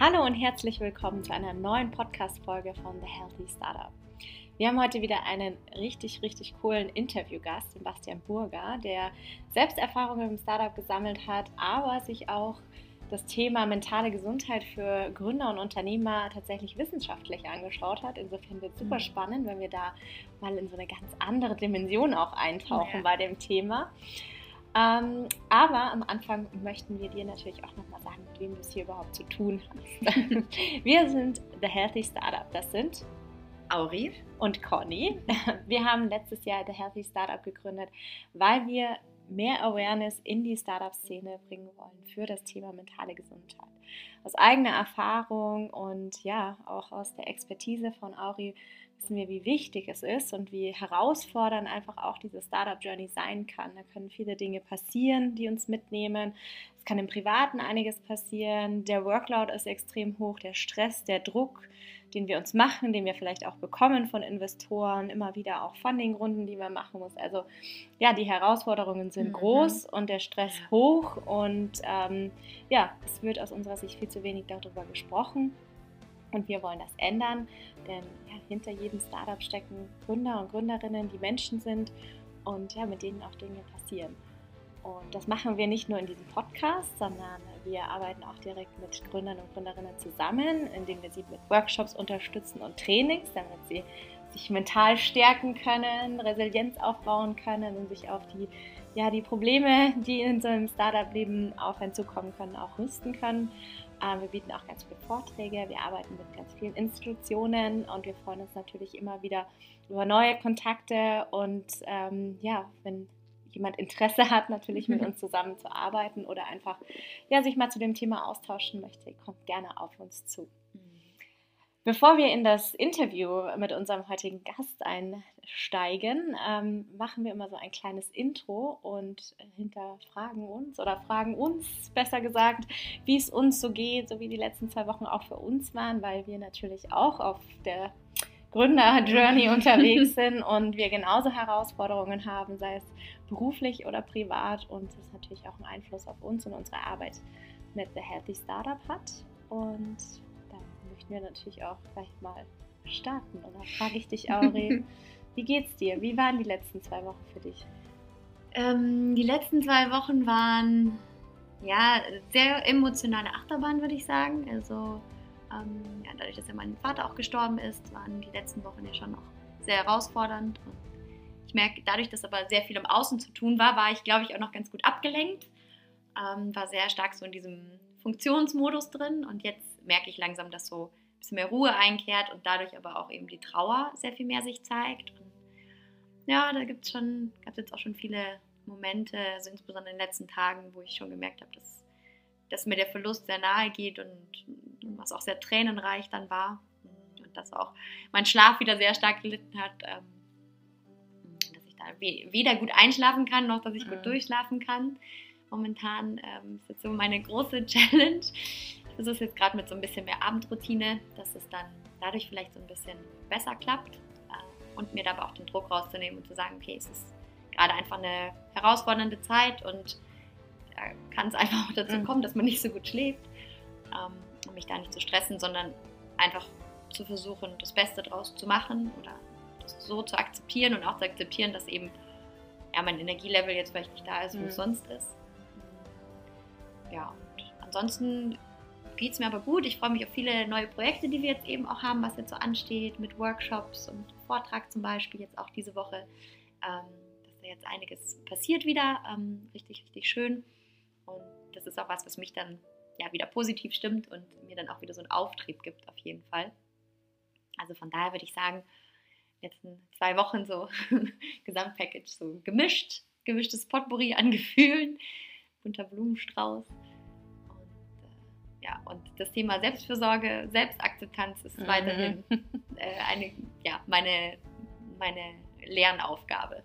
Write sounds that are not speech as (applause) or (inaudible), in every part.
Hallo und herzlich willkommen zu einer neuen Podcast-Folge von The Healthy Startup. Wir haben heute wieder einen richtig, richtig coolen Interviewgast, Sebastian Burger, der selbst Erfahrungen im Startup gesammelt hat, aber sich auch das Thema mentale Gesundheit für Gründer und Unternehmer tatsächlich wissenschaftlich angeschaut hat. Insofern wird es super mhm. spannend, wenn wir da mal in so eine ganz andere Dimension auch eintauchen ja. bei dem Thema. Ähm, aber am Anfang möchten wir dir natürlich auch nochmal sagen, mit wem du es hier überhaupt zu tun hast. (laughs) wir sind The Healthy Startup. Das sind Auri und Conny. (laughs) Wir haben letztes Jahr The Healthy Startup gegründet, weil wir mehr Awareness in die Startup-Szene bringen wollen für das Thema mentale Gesundheit. Aus eigener Erfahrung und ja, auch aus der Expertise von Auri wissen wir, wie wichtig es ist und wie herausfordernd einfach auch diese Startup-Journey sein kann. Da können viele Dinge passieren, die uns mitnehmen. Es kann im Privaten einiges passieren. Der Workload ist extrem hoch, der Stress, der Druck, den wir uns machen, den wir vielleicht auch bekommen von Investoren, immer wieder auch Funding-Runden, die man machen muss. Also ja, die Herausforderungen sind mhm. groß und der Stress hoch und ähm, ja, es wird aus unserer Sicht viel zu wenig darüber gesprochen. Und wir wollen das ändern, denn ja, hinter jedem Startup stecken Gründer und Gründerinnen, die Menschen sind und ja, mit denen auch Dinge passieren. Und das machen wir nicht nur in diesem Podcast, sondern wir arbeiten auch direkt mit Gründern und Gründerinnen zusammen, indem wir sie mit Workshops unterstützen und Trainings, damit sie sich mental stärken können, Resilienz aufbauen können und sich auf die, ja, die Probleme, die in so einem Startup-Leben auf einen zukommen können, auch rüsten können. Ähm, wir bieten auch ganz viele Vorträge, wir arbeiten mit ganz vielen Institutionen und wir freuen uns natürlich immer wieder über neue Kontakte und ähm, ja, wenn jemand Interesse hat, natürlich mit uns zusammenzuarbeiten oder einfach ja, sich mal zu dem Thema austauschen möchte, kommt gerne auf uns zu. Bevor wir in das Interview mit unserem heutigen Gast einsteigen, ähm, machen wir immer so ein kleines Intro und hinterfragen uns oder fragen uns, besser gesagt, wie es uns so geht, so wie die letzten zwei Wochen auch für uns waren, weil wir natürlich auch auf der Gründer-Journey unterwegs (laughs) sind und wir genauso Herausforderungen haben, sei es beruflich oder privat und das natürlich auch einen Einfluss auf uns und unsere Arbeit mit The Healthy Startup hat. Und möchten wir natürlich auch gleich mal starten. Und da frage ich dich, (laughs) Auri, wie geht's dir? Wie waren die letzten zwei Wochen für dich? Ähm, die letzten zwei Wochen waren ja sehr emotionale Achterbahn, würde ich sagen. Also ähm, ja, dadurch, dass ja mein Vater auch gestorben ist, waren die letzten Wochen ja schon noch sehr herausfordernd. Und ich merke, dadurch, dass aber sehr viel im Außen zu tun war, war ich, glaube ich, auch noch ganz gut abgelenkt. Ähm, war sehr stark so in diesem Funktionsmodus drin und jetzt merke ich langsam, dass so ein bisschen mehr Ruhe einkehrt und dadurch aber auch eben die Trauer sehr viel mehr sich zeigt. Und ja, da gibt es schon, gab es jetzt auch schon viele Momente, also insbesondere in den letzten Tagen, wo ich schon gemerkt habe, dass, dass mir der Verlust sehr nahe geht und was auch sehr tränenreich dann war. Und dass auch mein Schlaf wieder sehr stark gelitten hat. Ähm, dass ich da weder gut einschlafen kann, noch dass ich gut mhm. durchschlafen kann. Momentan ähm, ist jetzt so meine große (laughs) Challenge, ist es jetzt gerade mit so ein bisschen mehr Abendroutine, dass es dann dadurch vielleicht so ein bisschen besser klappt äh, und mir dabei auch den Druck rauszunehmen und zu sagen, okay, es ist gerade einfach eine herausfordernde Zeit und da kann es einfach auch dazu mhm. kommen, dass man nicht so gut schläft, ähm, um mich da nicht zu stressen, sondern einfach zu versuchen, das Beste draus zu machen oder das so zu akzeptieren und auch zu akzeptieren, dass eben ja, mein Energielevel jetzt vielleicht nicht da ist, wo mhm. es sonst ist. Ja, und ansonsten geht es mir aber gut. Ich freue mich auf viele neue Projekte, die wir jetzt eben auch haben, was jetzt so ansteht, mit Workshops und Vortrag zum Beispiel jetzt auch diese Woche. Ähm, dass da jetzt einiges passiert wieder. Ähm, richtig, richtig schön. Und das ist auch was, was mich dann ja wieder positiv stimmt und mir dann auch wieder so einen Auftrieb gibt, auf jeden Fall. Also von daher würde ich sagen, letzten zwei Wochen so (laughs) Gesamtpackage, so gemischt, gemischtes Potpourri an Gefühlen, bunter Blumenstrauß ja, und das Thema Selbstfürsorge, Selbstakzeptanz ist mhm. weiterhin äh, eine, ja, meine, meine Lernaufgabe.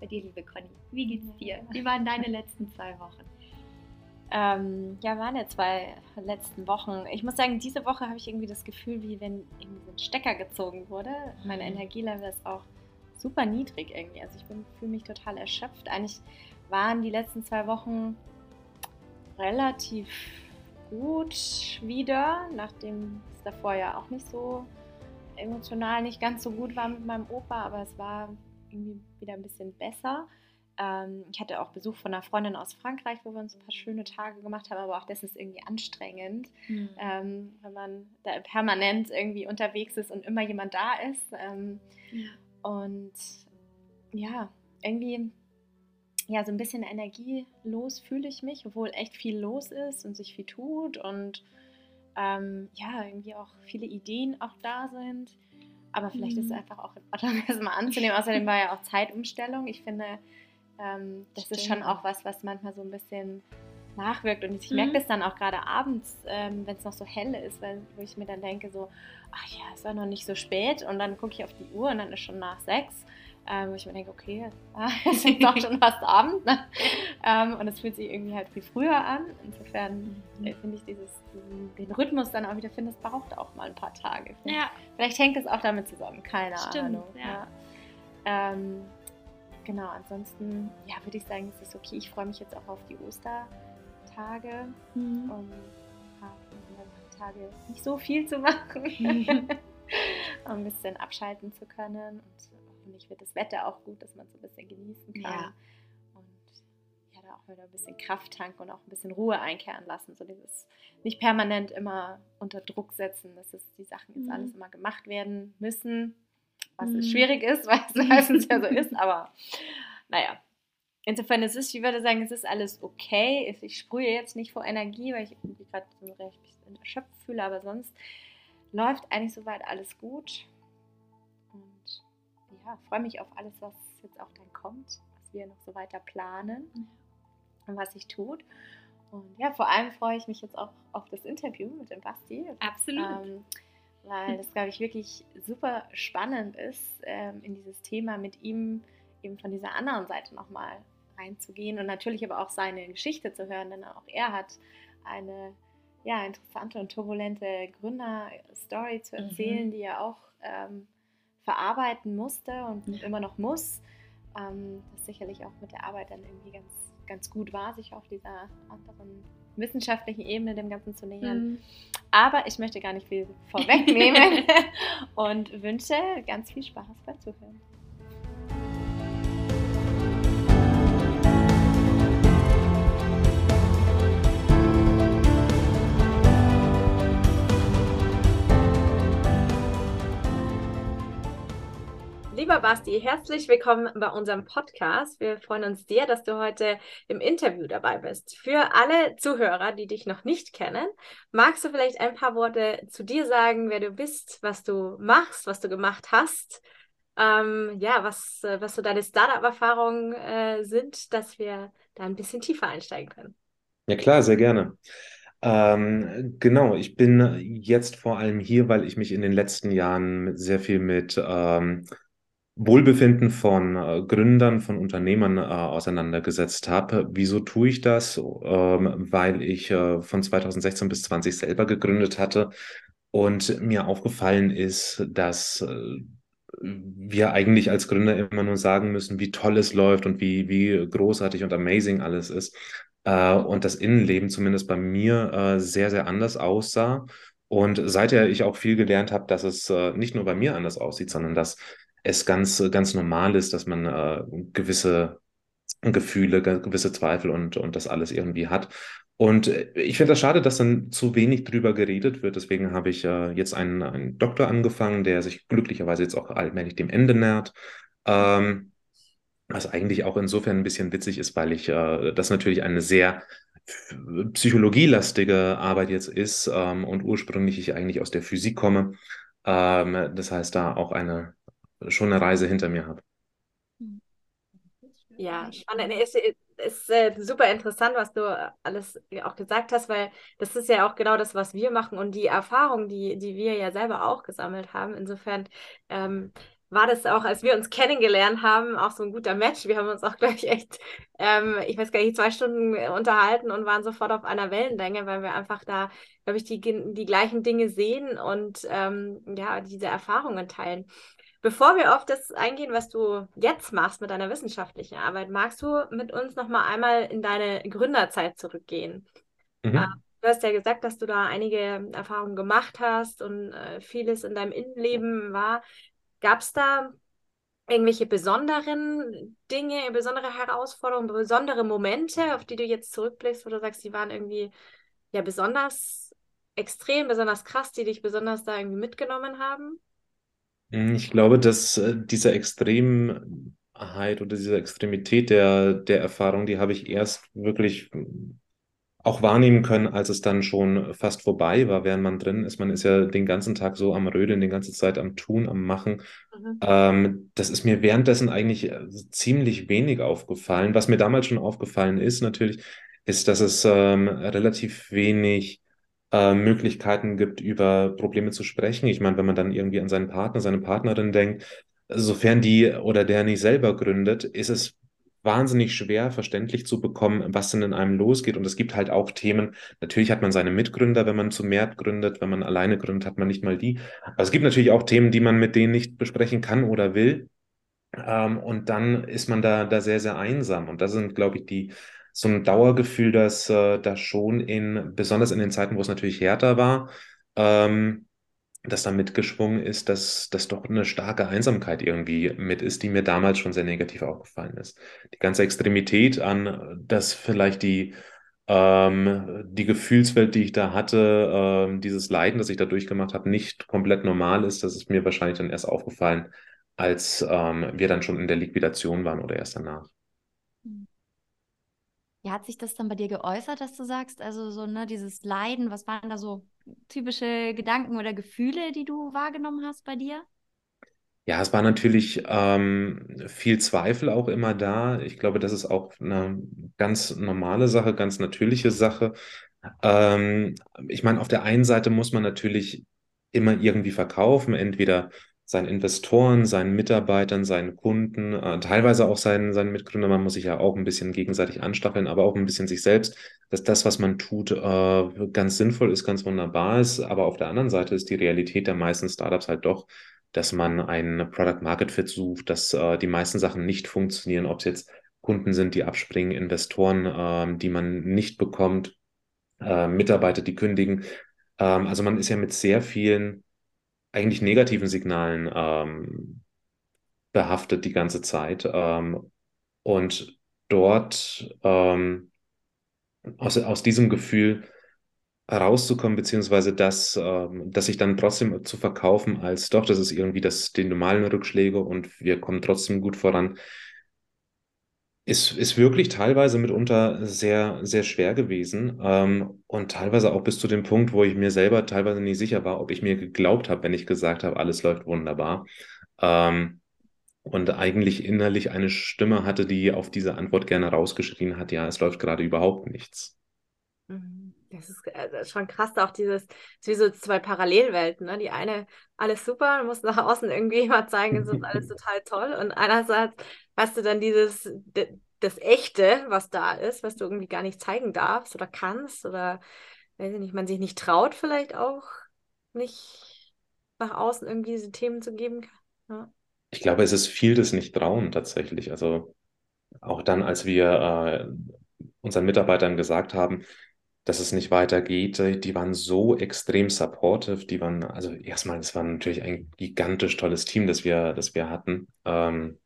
Bei dir, liebe Conny, wie geht's dir? Wie waren deine letzten zwei Wochen? Ähm, ja, meine zwei letzten Wochen. Ich muss sagen, diese Woche habe ich irgendwie das Gefühl, wie wenn irgendwie so ein Stecker gezogen wurde. Mein mhm. Energielevel ist auch super niedrig irgendwie. Also ich fühle mich total erschöpft. Eigentlich waren die letzten zwei Wochen relativ gut wieder, nachdem es davor ja auch nicht so emotional nicht ganz so gut war mit meinem Opa, aber es war irgendwie wieder ein bisschen besser. Ähm, ich hatte auch Besuch von einer Freundin aus Frankreich, wo wir uns ein paar schöne Tage gemacht haben, aber auch das ist irgendwie anstrengend, mhm. ähm, wenn man da permanent irgendwie unterwegs ist und immer jemand da ist. Ähm, ja. Und ja, irgendwie ja, so ein bisschen energielos fühle ich mich, obwohl echt viel los ist und sich viel tut und ähm, ja, irgendwie auch viele Ideen auch da sind. Aber vielleicht mhm. ist es mhm. einfach auch in Ordnung, (laughs) das mal anzunehmen. Außerdem war ja auch Zeitumstellung. Ich finde, ähm, das Stimmt. ist schon auch was, was manchmal so ein bisschen nachwirkt. Und ich mhm. merke das dann auch gerade abends, ähm, wenn es noch so hell ist, weil, wo ich mir dann denke, so, ach ja, es war noch nicht so spät. Und dann gucke ich auf die Uhr und dann ist schon nach sechs. Ähm, wo ich mir denke, okay, (laughs) es ist doch schon fast Abend. Ne? Ähm, und es fühlt sich irgendwie halt viel früher an. Insofern mhm. Äh, finde ich dieses, diesen, den Rhythmus dann auch wieder, finde, es braucht auch mal ein paar Tage. Ja. Vielleicht hängt es auch damit zusammen, keine Stimmt, Ahnung. Ja. ja. Ähm, genau, ansonsten ja, würde ich sagen, es ist okay. Ich freue mich jetzt auch auf die Ostertage, mhm. um ja, Tage nicht so viel zu machen, (laughs) um ein bisschen abschalten zu können. Und hoffentlich wird das Wetter auch gut, dass man es ein bisschen genießen kann. Ja. Und ja, da auch wieder ein bisschen Kraft tanken und auch ein bisschen Ruhe einkehren lassen. So dieses nicht permanent immer unter Druck setzen, dass es die Sachen jetzt mhm. alles immer gemacht werden müssen, was mhm. schwierig ist, (laughs) weil es meistens ja so ist, aber naja. Insofern es ist, ich würde sagen, es ist alles okay. Ich sprühe jetzt nicht vor Energie, weil ich irgendwie gerade so recht erschöpft fühle, aber sonst läuft eigentlich soweit alles gut ja, freue mich auf alles, was jetzt auch dann kommt, was wir noch so weiter planen und was sich tut. Und ja, vor allem freue ich mich jetzt auch auf das Interview mit dem Basti. Absolut. Ähm, weil das, glaube ich, wirklich super spannend ist, ähm, in dieses Thema mit ihm eben von dieser anderen Seite nochmal reinzugehen und natürlich aber auch seine Geschichte zu hören, denn auch er hat eine ja, interessante und turbulente Gründerstory zu mhm. erzählen, mhm. die er auch ähm, verarbeiten musste und ja. immer noch muss. Ähm, das sicherlich auch mit der Arbeit dann irgendwie ganz, ganz gut war, sich auf dieser anderen wissenschaftlichen Ebene dem Ganzen zu nähern. Mhm. Aber ich möchte gar nicht viel vorwegnehmen (laughs) und wünsche ganz viel Spaß beim Zuhören. Lieber Basti, herzlich willkommen bei unserem Podcast. Wir freuen uns sehr, dass du heute im Interview dabei bist. Für alle Zuhörer, die dich noch nicht kennen, magst du vielleicht ein paar Worte zu dir sagen, wer du bist, was du machst, was du gemacht hast? Ähm, ja, was, äh, was so deine Startup-Erfahrungen äh, sind, dass wir da ein bisschen tiefer einsteigen können. Ja, klar, sehr gerne. Ähm, genau, ich bin jetzt vor allem hier, weil ich mich in den letzten Jahren sehr viel mit ähm, Wohlbefinden von äh, Gründern, von Unternehmern äh, auseinandergesetzt habe. Wieso tue ich das? Ähm, weil ich äh, von 2016 bis 20 selber gegründet hatte und mir aufgefallen ist, dass äh, wir eigentlich als Gründer immer nur sagen müssen, wie toll es läuft und wie, wie großartig und amazing alles ist. Äh, und das Innenleben zumindest bei mir äh, sehr, sehr anders aussah. Und seither ich auch viel gelernt habe, dass es nicht nur bei mir anders aussieht, sondern dass es ganz, ganz normal ist, dass man äh, gewisse Gefühle, gewisse Zweifel und, und das alles irgendwie hat. Und äh, ich finde das schade, dass dann zu wenig drüber geredet wird. Deswegen habe ich äh, jetzt einen, einen Doktor angefangen, der sich glücklicherweise jetzt auch allmählich dem Ende nähert. Ähm, was eigentlich auch insofern ein bisschen witzig ist, weil ich äh, das natürlich eine sehr psychologielastige Arbeit jetzt ist ähm, und ursprünglich ich eigentlich aus der Physik komme. Ähm, das heißt, da auch eine schon eine Reise hinter mir habe. Ja, spannend. Es ist, äh, super interessant, was du alles auch gesagt hast, weil das ist ja auch genau das, was wir machen und die Erfahrung, die, die wir ja selber auch gesammelt haben. Insofern ähm, war das auch, als wir uns kennengelernt haben, auch so ein guter Match. Wir haben uns auch, glaube ich, echt, ähm, ich weiß gar nicht, zwei Stunden unterhalten und waren sofort auf einer Wellenlänge, weil wir einfach da, glaube ich, die, die gleichen Dinge sehen und ähm, ja, diese Erfahrungen teilen. Bevor wir auf das eingehen, was du jetzt machst mit deiner wissenschaftlichen Arbeit, magst du mit uns noch mal einmal in deine Gründerzeit zurückgehen? Mhm. Äh, Du hast ja gesagt, dass du da einige Erfahrungen gemacht hast und äh, vieles in deinem Innenleben war. Gab es da irgendwelche besonderen Dinge, besondere Herausforderungen, besondere Momente, auf die du jetzt zurückblickst, wo du sagst, die waren irgendwie ja besonders extrem, besonders krass, die dich besonders da irgendwie mitgenommen haben? Hm, ich glaube, dass äh, diese Extremheit oder diese Extremität der, der Erfahrung, die habe ich erst wirklich auch wahrnehmen können, als es dann schon fast vorbei war, während man drin ist. Man ist ja den ganzen Tag so am Rödeln, die ganze Zeit am Tun, am Machen. Mhm. Ähm, das ist mir währenddessen eigentlich äh, ziemlich wenig aufgefallen. Was mir damals schon aufgefallen ist, natürlich, ist, dass es ähm, relativ wenig äh, Möglichkeiten gibt, über Probleme zu sprechen. Ich meine, wenn man dann irgendwie an seinen Partner, seine Partnerin denkt, sofern die oder der nicht selber gründet, ist es wahnsinnig schwer verständlich zu bekommen, was denn in einem losgeht. Und es gibt halt auch Themen, natürlich hat man seine Mitgründer, wenn man zu mehr gründet, wenn man alleine gründet, hat man nicht mal die. Aber es gibt natürlich auch Themen, die man mit denen nicht besprechen kann oder will. Ähm, und dann ist man da, da sehr, sehr einsam. Und das sind, glaube ich, die, so ein Dauergefühl, dass äh, da schon in, besonders in den Zeiten, wo es natürlich härter war, ähm, dass da mitgeschwungen ist, dass das doch eine starke Einsamkeit irgendwie mit ist, die mir damals schon sehr negativ aufgefallen ist. Die ganze Extremität an, dass vielleicht die, ähm, die Gefühlswelt, die ich da hatte, ähm, dieses Leiden, das ich da durchgemacht habe, nicht komplett normal ist, das ist mir wahrscheinlich dann erst aufgefallen, als ähm, wir dann schon in der Liquidation waren oder erst danach. Wie hat sich das dann bei dir geäußert, dass du sagst, also so, ne, dieses Leiden, was waren da so typische Gedanken oder Gefühle, die du wahrgenommen hast bei dir? Ja, es war natürlich ähm, viel Zweifel auch immer da. Ich glaube, das ist auch eine ganz normale Sache, ganz natürliche Sache. Ähm, ich meine, auf der einen Seite muss man natürlich immer irgendwie verkaufen, entweder seinen Investoren, seinen Mitarbeitern, seinen Kunden, äh, teilweise auch seinen, seinen Mitgründern. Man muss sich ja auch ein bisschen gegenseitig anstacheln, aber auch ein bisschen sich selbst, dass das, was man tut, äh, ganz sinnvoll ist, ganz wunderbar ist. Aber auf der anderen Seite ist die Realität der meisten Startups halt doch, dass man ein Product Market Fit sucht, dass äh, die meisten Sachen nicht funktionieren, ob es jetzt Kunden sind, die abspringen, Investoren, äh, die man nicht bekommt, äh, Mitarbeiter, die kündigen. Ähm, also man ist ja mit sehr vielen eigentlich negativen Signalen ähm, behaftet die ganze Zeit. Ähm, und dort ähm, aus, aus diesem Gefühl herauszukommen, beziehungsweise das, ähm, dass sich dann trotzdem zu verkaufen als doch, das ist irgendwie das, die normalen Rückschläge und wir kommen trotzdem gut voran, ist, ist wirklich teilweise mitunter sehr, sehr schwer gewesen ähm, und teilweise auch bis zu dem Punkt, wo ich mir selber teilweise nicht sicher war, ob ich mir geglaubt habe, wenn ich gesagt habe, alles läuft wunderbar. Ähm, und eigentlich innerlich eine Stimme hatte, die auf diese Antwort gerne rausgeschrien hat, ja, es läuft gerade überhaupt nichts. Mhm. Das ist, äh, das ist schon krass, auch dieses, wie so zwei Parallelwelten. Ne? Die eine, alles super, muss nach außen irgendwie (laughs) mal zeigen, es ist alles (laughs) total toll. Und einerseits hast du dann dieses, das Echte, was da ist, was du irgendwie gar nicht zeigen darfst oder kannst oder, weiß ich nicht, man sich nicht traut, vielleicht auch nicht nach außen irgendwie diese Themen zu geben. Ja. Ich glaube, es ist viel des Nicht-Trauen tatsächlich. Also auch dann, als wir äh, unseren Mitarbeitern gesagt haben, dass es nicht weitergeht. Die waren so extrem supportive. Die waren, also erstmal, es war natürlich ein gigantisch tolles Team, das wir, das wir hatten. Ähm,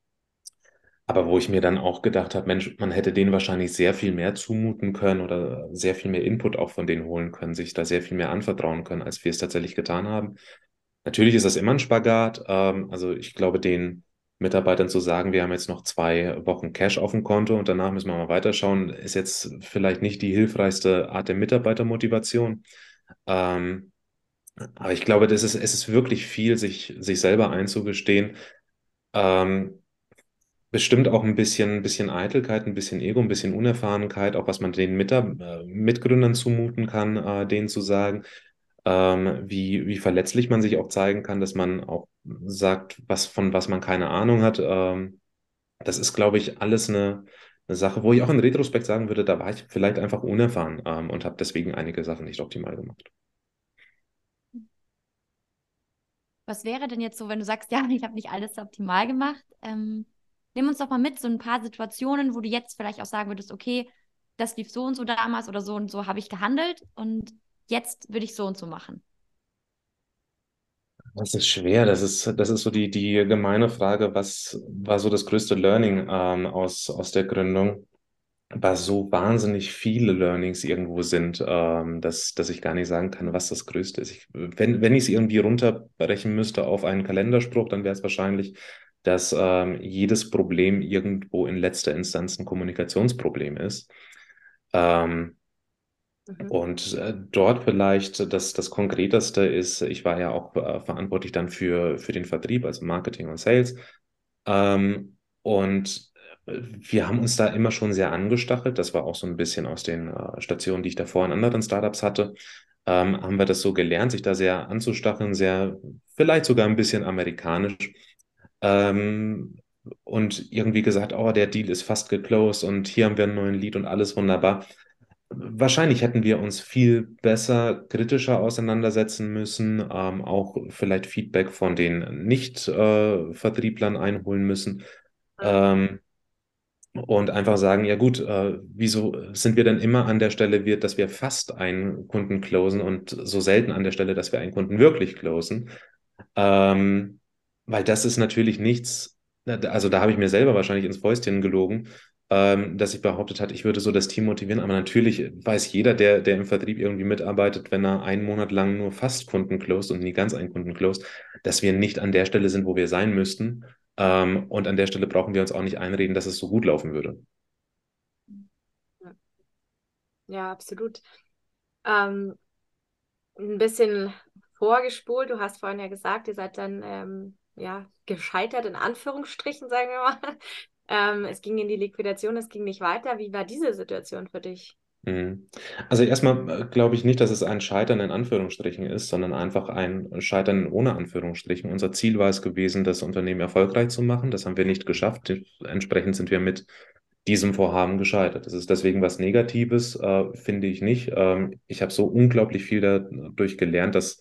aber wo ich mir dann auch gedacht habe, Mensch, man hätte denen wahrscheinlich sehr viel mehr zumuten können oder sehr viel mehr Input auch von denen holen können, sich da sehr viel mehr anvertrauen können, als wir es tatsächlich getan haben. Natürlich ist das immer ein Spagat. Ähm, also ich glaube, den Mitarbeitern zu sagen, wir haben jetzt noch zwei Wochen Cash auf dem Konto und danach müssen wir mal weiterschauen, ist jetzt vielleicht nicht die hilfreichste Art der Mitarbeitermotivation. Ähm, aber ich glaube, das ist, es ist wirklich viel, sich, sich selber einzugestehen. Ähm, bestimmt auch ein bisschen, bisschen Eitelkeit, ein bisschen Ego, ein bisschen Unerfahrenheit, auch was man den Mitar äh, Mitgründern zumuten kann, äh, denen zu sagen, ähm, wie, wie verletzlich man sich auch zeigen kann, dass man auch sagt, was, von was man keine Ahnung hat. Ähm, das ist, glaube ich, alles eine, eine Sache, wo ich auch in Retrospekt sagen würde, da war ich vielleicht einfach unerfahren ähm, und habe deswegen einige Sachen nicht optimal gemacht. Was wäre denn jetzt so, wenn du sagst, (laughs) ja, ich habe nicht alles optimal gemacht? Ähm, nimm uns doch mal mit, so ein paar Situationen, wo du jetzt vielleicht auch sagen würdest, okay, das lief so und so damals oder so und so habe ich gehandelt und jetzt würde ich so und so machen? Das ist schwer. Das ist, das ist so die, die gemeine Frage, was war so das größte Learning ähm, aus, aus der Gründung? Weil so wahnsinnig viele Learnings irgendwo sind, ähm, dass, dass ich gar nicht sagen kann, was das Größte ist. Ich, wenn, wenn ich es irgendwie runterbrechen müsste auf einen Kalenderspruch, dann wäre es wahrscheinlich, dass ähm, jedes Problem irgendwo in letzter Instanz ein Kommunikationsproblem ist. Ähm. Und äh, dort vielleicht das, das Konkreteste ist, ich war ja auch äh, verantwortlich dann für, für den Vertrieb, also Marketing und Sales. Ähm, und äh, wir haben uns da immer schon sehr angestachelt. Das war auch so ein bisschen aus den äh, Stationen, die ich davor in anderen Startups hatte. Ähm, haben wir das so gelernt, sich da sehr anzustacheln, sehr, vielleicht sogar ein bisschen amerikanisch. Ähm, und irgendwie gesagt, oh, der Deal ist fast geclosed und hier haben wir einen neuen Lead und alles wunderbar wahrscheinlich hätten wir uns viel besser, kritischer auseinandersetzen müssen, ähm, auch vielleicht Feedback von den Nicht-Vertrieblern äh, einholen müssen. Ähm, und einfach sagen, ja gut, äh, wieso sind wir denn immer an der Stelle, wir, dass wir fast einen Kunden closen und so selten an der Stelle, dass wir einen Kunden wirklich closen? Ähm, weil das ist natürlich nichts, also da habe ich mir selber wahrscheinlich ins Fäustchen gelogen, ähm, dass ich behauptet hat, ich würde so das Team motivieren. Aber natürlich weiß jeder, der, der im Vertrieb irgendwie mitarbeitet, wenn er einen Monat lang nur fast Kunden closed und nie ganz einen Kunden closed, dass wir nicht an der Stelle sind, wo wir sein müssten. Ähm, und an der Stelle brauchen wir uns auch nicht einreden, dass es so gut laufen würde. Ja, absolut. Ähm, ein bisschen vorgespult. Du hast vorhin ja gesagt, ihr seid dann ähm, ja gescheitert in Anführungsstrichen, sagen wir mal. Ähm, es ging in die Liquidation, es ging nicht weiter. Wie war diese Situation für dich? Mhm. Also erstmal äh, glaube ich nicht, dass es ein Scheitern in Anführungsstrichen ist, sondern einfach ein Scheitern ohne Anführungsstrichen. Unser Ziel war es gewesen, das Unternehmen erfolgreich zu machen. Das haben wir nicht geschafft. Entsprechend sind wir mit diesem Vorhaben gescheitert. Das ist deswegen was Negatives, äh, finde ich nicht. Ähm, ich habe so unglaublich viel dadurch gelernt, dass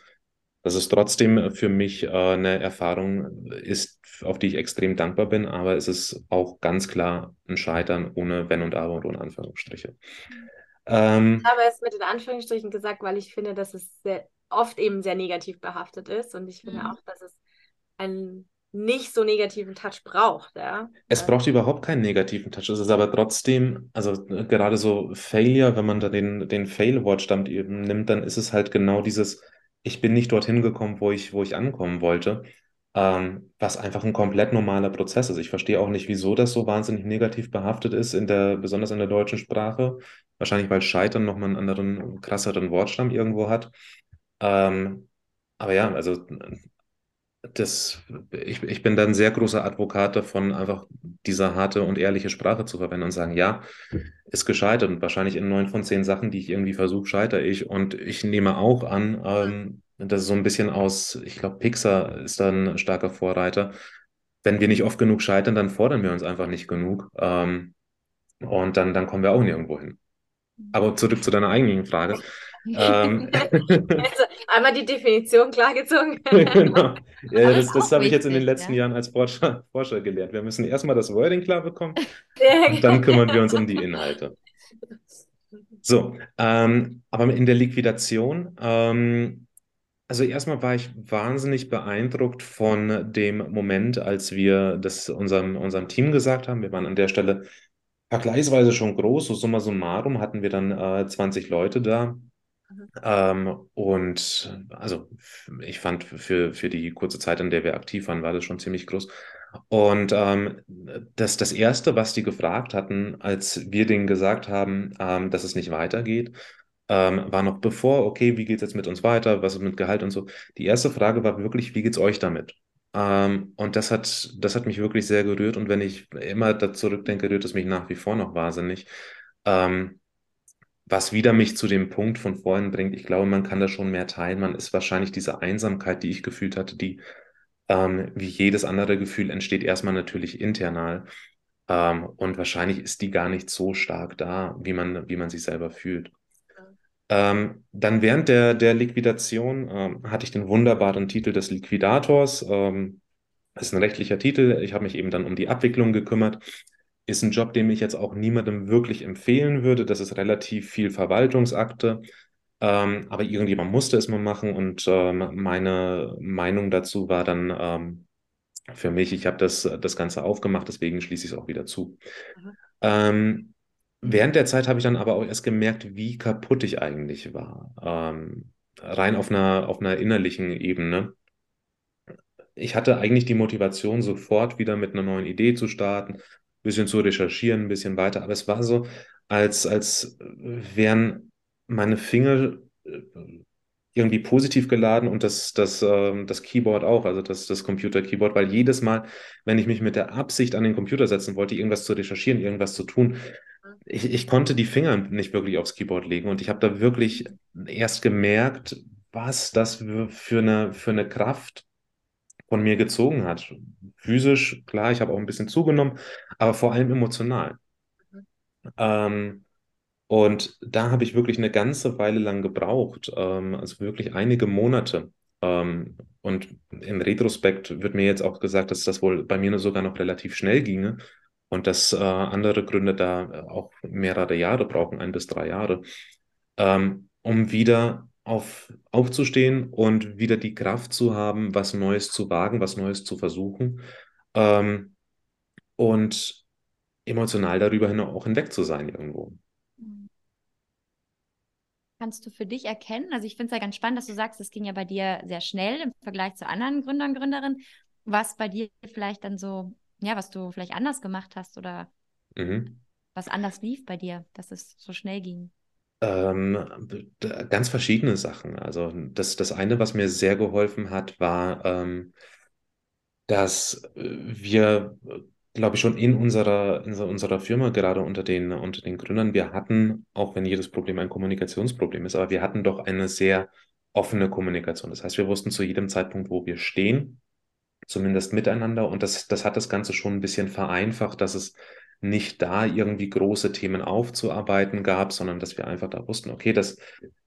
dass es trotzdem für mich äh, eine Erfahrung ist, auf die ich extrem dankbar bin, aber es ist auch ganz klar ein Scheitern ohne Wenn und Aber und ohne Anführungsstriche. Ähm, ich habe es mit den Anführungsstrichen gesagt, weil ich finde, dass es sehr, oft eben sehr negativ behaftet ist und ich finde mhm. auch, dass es einen nicht so negativen Touch braucht. Ja? Es braucht überhaupt keinen negativen Touch. Es ist aber trotzdem, also äh, gerade so Failure, wenn man da den, den Fail-Wortstamm eben nimmt, dann ist es halt genau dieses, ich bin nicht dorthin gekommen, wo ich, wo ich ankommen wollte, ähm, was einfach ein komplett normaler Prozess ist. Ich verstehe auch nicht, wieso das so wahnsinnig negativ behaftet ist, in der, besonders in der deutschen Sprache. Wahrscheinlich, weil Scheitern nochmal einen anderen, krasseren Wortstamm irgendwo hat. Ähm, aber ja, also das, ich, ich bin dann ein sehr großer Advokat davon, einfach diese harte und ehrliche Sprache zu verwenden und sagen, ja, ist gescheitert und wahrscheinlich in neun von zehn Sachen, die ich irgendwie versuche, scheitere ich. Und ich nehme auch an, ähm, das ist so ein bisschen aus, ich glaube, Pixar ist da ein starker Vorreiter. Wenn wir nicht oft genug scheitern, dann fordern wir uns einfach nicht genug. Ähm, und dann, dann kommen wir auch nirgendwo hin. Aber zurück zu deiner eigentlichen Frage ähm. (laughs) also, einmal die Definition klargezogen. (laughs) genau. (laughs) Ja, das, das habe ich jetzt in den letzten ja. Jahren als Forscher, Forscher gelernt. Wir müssen erstmal das Wording klar bekommen und dann kümmern wir uns um die Inhalte. So, ähm, aber in der Liquidation, ähm, also erstmal war ich wahnsinnig beeindruckt von dem Moment, als wir das unserem, unserem Team gesagt haben. Wir waren an der Stelle vergleichsweise schon groß, so summa summarum hatten wir dann äh, 20 Leute da ähm, und also ich fand für, für die kurze Zeit, in der wir aktiv waren, war das schon ziemlich groß. Und ähm, das, das Erste, was die gefragt hatten, als wir denen gesagt haben, ähm, dass es nicht weitergeht, ähm, war noch bevor, okay, wie geht es jetzt mit uns weiter, was ist mit Gehalt und so. Die erste Frage war wirklich, wie geht es euch damit? Ähm, und das hat, das hat mich wirklich sehr gerührt. Und wenn ich immer da zurückdenke, rührt es mich nach wie vor noch wahnsinnig. Ähm, was wieder mich zu dem Punkt von vorhin bringt, ich glaube, man kann da schon mehr teilen. Man ist wahrscheinlich diese Einsamkeit, die ich gefühlt hatte, die ähm, wie jedes andere Gefühl entsteht erstmal natürlich internal. Ähm, und wahrscheinlich ist die gar nicht so stark da, wie man, wie man sich selber fühlt. Ähm, dann während der, der Liquidation ähm, hatte ich den wunderbaren Titel des Liquidators. Ähm, das ist ein rechtlicher Titel. Ich habe mich eben dann um die Abwicklung gekümmert. Ist ein Job, den ich jetzt auch niemandem wirklich empfehlen würde. Das ist relativ viel Verwaltungsakte. Ähm, aber irgendjemand musste es mal machen und ähm, meine Meinung dazu war dann ähm, für mich, ich habe das, das Ganze aufgemacht, deswegen schließe ich es auch wieder zu. Ähm, während der Zeit habe ich dann aber auch erst gemerkt, wie kaputt ich eigentlich war. Ähm, rein auf einer, auf einer innerlichen Ebene. Ich hatte eigentlich die Motivation, sofort wieder mit einer neuen Idee zu starten, bisschen zu recherchieren, ein bisschen weiter. Aber es war so, als, als wären meine Finger äh, irgendwie positiv geladen und das, das, äh, das Keyboard auch, also das, das Computer-Keyboard, weil jedes Mal, wenn ich mich mit der Absicht an den Computer setzen wollte, irgendwas zu recherchieren, irgendwas zu tun, ich, ich konnte die Finger nicht wirklich aufs Keyboard legen und ich habe da wirklich erst gemerkt, was das für eine, für eine Kraft von mir gezogen hat. Physisch, klar, ich habe auch ein bisschen zugenommen, aber vor allem emotional. Mhm. Ähm, und da habe ich wirklich eine ganze Weile lang gebraucht, ähm, also wirklich einige Monate. Ähm, und im Retrospekt wird mir jetzt auch gesagt, dass das wohl bei mir sogar noch relativ schnell ginge und dass äh, andere Gründe da auch mehrere Jahre brauchen, ein bis drei Jahre, ähm, um wieder auf, aufzustehen und wieder die Kraft zu haben, was Neues zu wagen, was Neues zu versuchen ähm, und emotional darüber hin auch hinweg zu sein irgendwo. Kannst du für dich erkennen, also ich finde es ja ganz spannend, dass du sagst, es ging ja bei dir sehr schnell im Vergleich zu anderen Gründern Gründerinnen, was bei dir vielleicht dann so, ja, was du vielleicht anders gemacht hast oder mhm. was anders lief bei dir, dass es so schnell ging? Ähm, ganz verschiedene Sachen. Also das, das eine, was mir sehr geholfen hat, war, ähm, dass wir glaube ich, schon in unserer, in unserer Firma, gerade unter den, unter den Gründern, wir hatten, auch wenn jedes Problem ein Kommunikationsproblem ist, aber wir hatten doch eine sehr offene Kommunikation. Das heißt, wir wussten zu jedem Zeitpunkt, wo wir stehen, zumindest miteinander. Und das, das hat das Ganze schon ein bisschen vereinfacht, dass es nicht da irgendwie große Themen aufzuarbeiten gab, sondern dass wir einfach da wussten, okay, das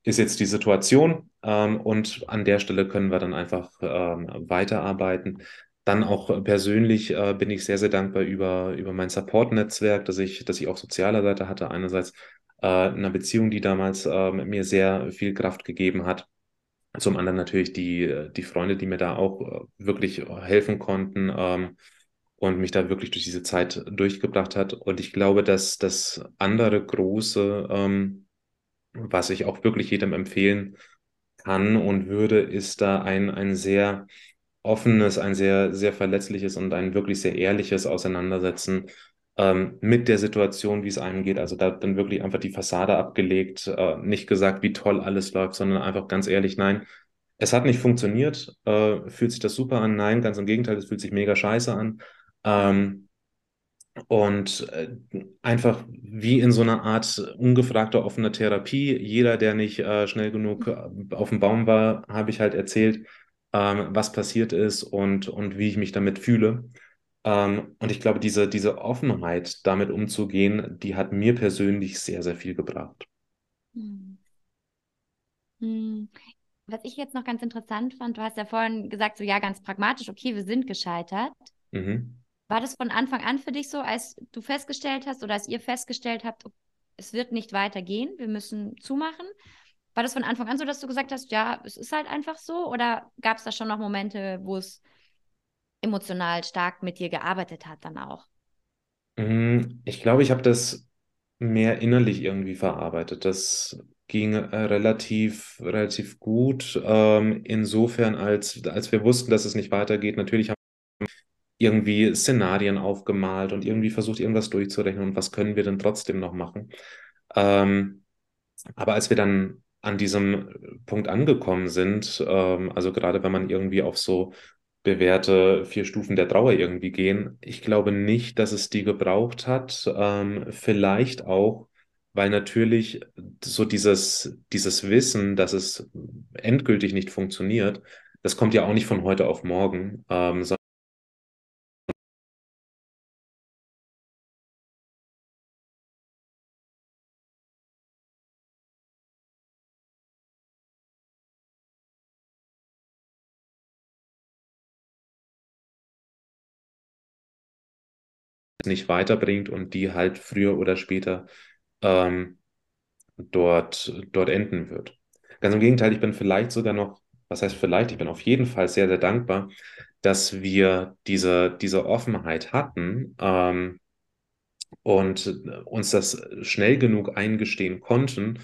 ist jetzt die Situation ähm, und an der Stelle können wir dann einfach ähm, weiterarbeiten. Dann auch persönlich äh, bin ich sehr, sehr dankbar über, über mein Support-Netzwerk, das ich, das ich auf sozialer Seite hatte. Einerseits äh, eine Beziehung, die damals äh, mir sehr viel Kraft gegeben hat. Zum anderen natürlich die, die Freunde, die mir da auch äh, wirklich helfen konnten ähm, und mich da wirklich durch diese Zeit durchgebracht hat. Und ich glaube, dass das andere große, ähm, was ich auch wirklich jedem empfehlen kann und würde, ist da ein, ein sehr offenes, ein sehr, sehr verletzliches und ein wirklich sehr ehrliches Auseinandersetzen ähm, mit der Situation, wie es einem geht. Also da dann wirklich einfach die Fassade abgelegt, äh, nicht gesagt, wie toll alles läuft, sondern einfach ganz ehrlich, nein, es hat nicht funktioniert. Äh, fühlt sich das super an? Nein, ganz im Gegenteil, es fühlt sich mega scheiße an. Ähm, und äh, einfach wie in so einer Art ungefragter offener Therapie. Jeder, der nicht äh, schnell genug äh, auf dem Baum war, habe ich halt erzählt, ähm, was passiert ist und, und wie ich mich damit fühle. Ähm, und ich glaube, diese, diese Offenheit, damit umzugehen, die hat mir persönlich sehr, sehr viel gebracht. Hm. Hm. Was ich jetzt noch ganz interessant fand, du hast ja vorhin gesagt, so ja, ganz pragmatisch, okay, wir sind gescheitert. Mhm. War das von Anfang an für dich so, als du festgestellt hast oder als ihr festgestellt habt, es wird nicht weitergehen, wir müssen zumachen? War das von Anfang an so, dass du gesagt hast, ja, es ist halt einfach so? Oder gab es da schon noch Momente, wo es emotional stark mit dir gearbeitet hat dann auch? Mm, ich glaube, ich habe das mehr innerlich irgendwie verarbeitet. Das ging äh, relativ, relativ gut. Ähm, insofern, als, als wir wussten, dass es nicht weitergeht, natürlich haben irgendwie Szenarien aufgemalt und irgendwie versucht, irgendwas durchzurechnen und was können wir denn trotzdem noch machen. Ähm, aber als wir dann an diesem Punkt angekommen sind, ähm, also gerade wenn man irgendwie auf so bewährte vier Stufen der Trauer irgendwie gehen, ich glaube nicht, dass es die gebraucht hat. Ähm, vielleicht auch, weil natürlich so dieses, dieses Wissen, dass es endgültig nicht funktioniert, das kommt ja auch nicht von heute auf morgen, ähm, nicht weiterbringt und die halt früher oder später ähm, dort, dort enden wird. Ganz im Gegenteil, ich bin vielleicht sogar noch, was heißt vielleicht, ich bin auf jeden Fall sehr, sehr dankbar, dass wir diese, diese Offenheit hatten ähm, und uns das schnell genug eingestehen konnten,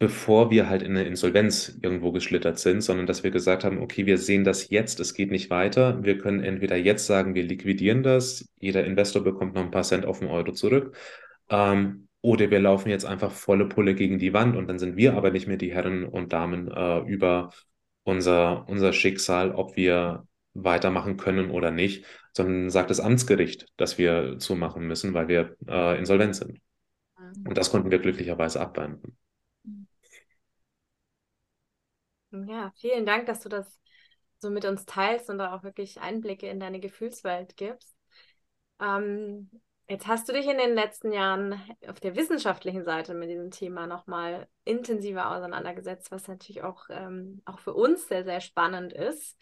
bevor wir halt in eine Insolvenz irgendwo geschlittert sind, sondern dass wir gesagt haben, okay, wir sehen das jetzt, es geht nicht weiter. Wir können entweder jetzt sagen, wir liquidieren das, jeder Investor bekommt noch ein paar Cent auf den Euro zurück, ähm, oder wir laufen jetzt einfach volle Pulle gegen die Wand und dann sind wir aber nicht mehr die Herren und Damen äh, über unser, unser Schicksal, ob wir weitermachen können oder nicht, sondern sagt das Amtsgericht, dass wir zumachen müssen, weil wir äh, insolvent sind. Mhm. Und das konnten wir glücklicherweise abwenden. Ja, vielen Dank, dass du das so mit uns teilst und da auch wirklich Einblicke in deine Gefühlswelt gibst. Ähm, jetzt hast du dich in den letzten Jahren auf der wissenschaftlichen Seite mit diesem Thema nochmal intensiver auseinandergesetzt, was natürlich auch, ähm, auch für uns sehr, sehr spannend ist.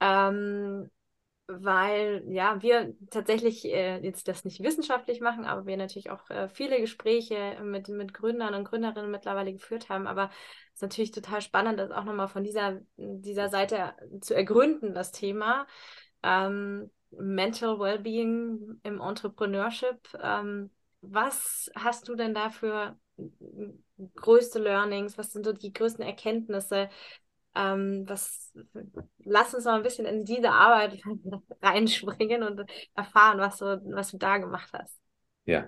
Ähm, weil ja, wir tatsächlich äh, jetzt das nicht wissenschaftlich machen, aber wir natürlich auch äh, viele Gespräche mit, mit Gründern und Gründerinnen mittlerweile geführt haben. Aber es ist natürlich total spannend, das auch nochmal von dieser, dieser Seite zu ergründen, das Thema. Ähm, Mental Wellbeing im Entrepreneurship. Ähm, was hast du denn da für größte Learnings? Was sind so die größten Erkenntnisse? Ähm, was, lass uns mal ein bisschen in diese Arbeit (laughs) reinspringen und erfahren, was du, was du da gemacht hast. Ja.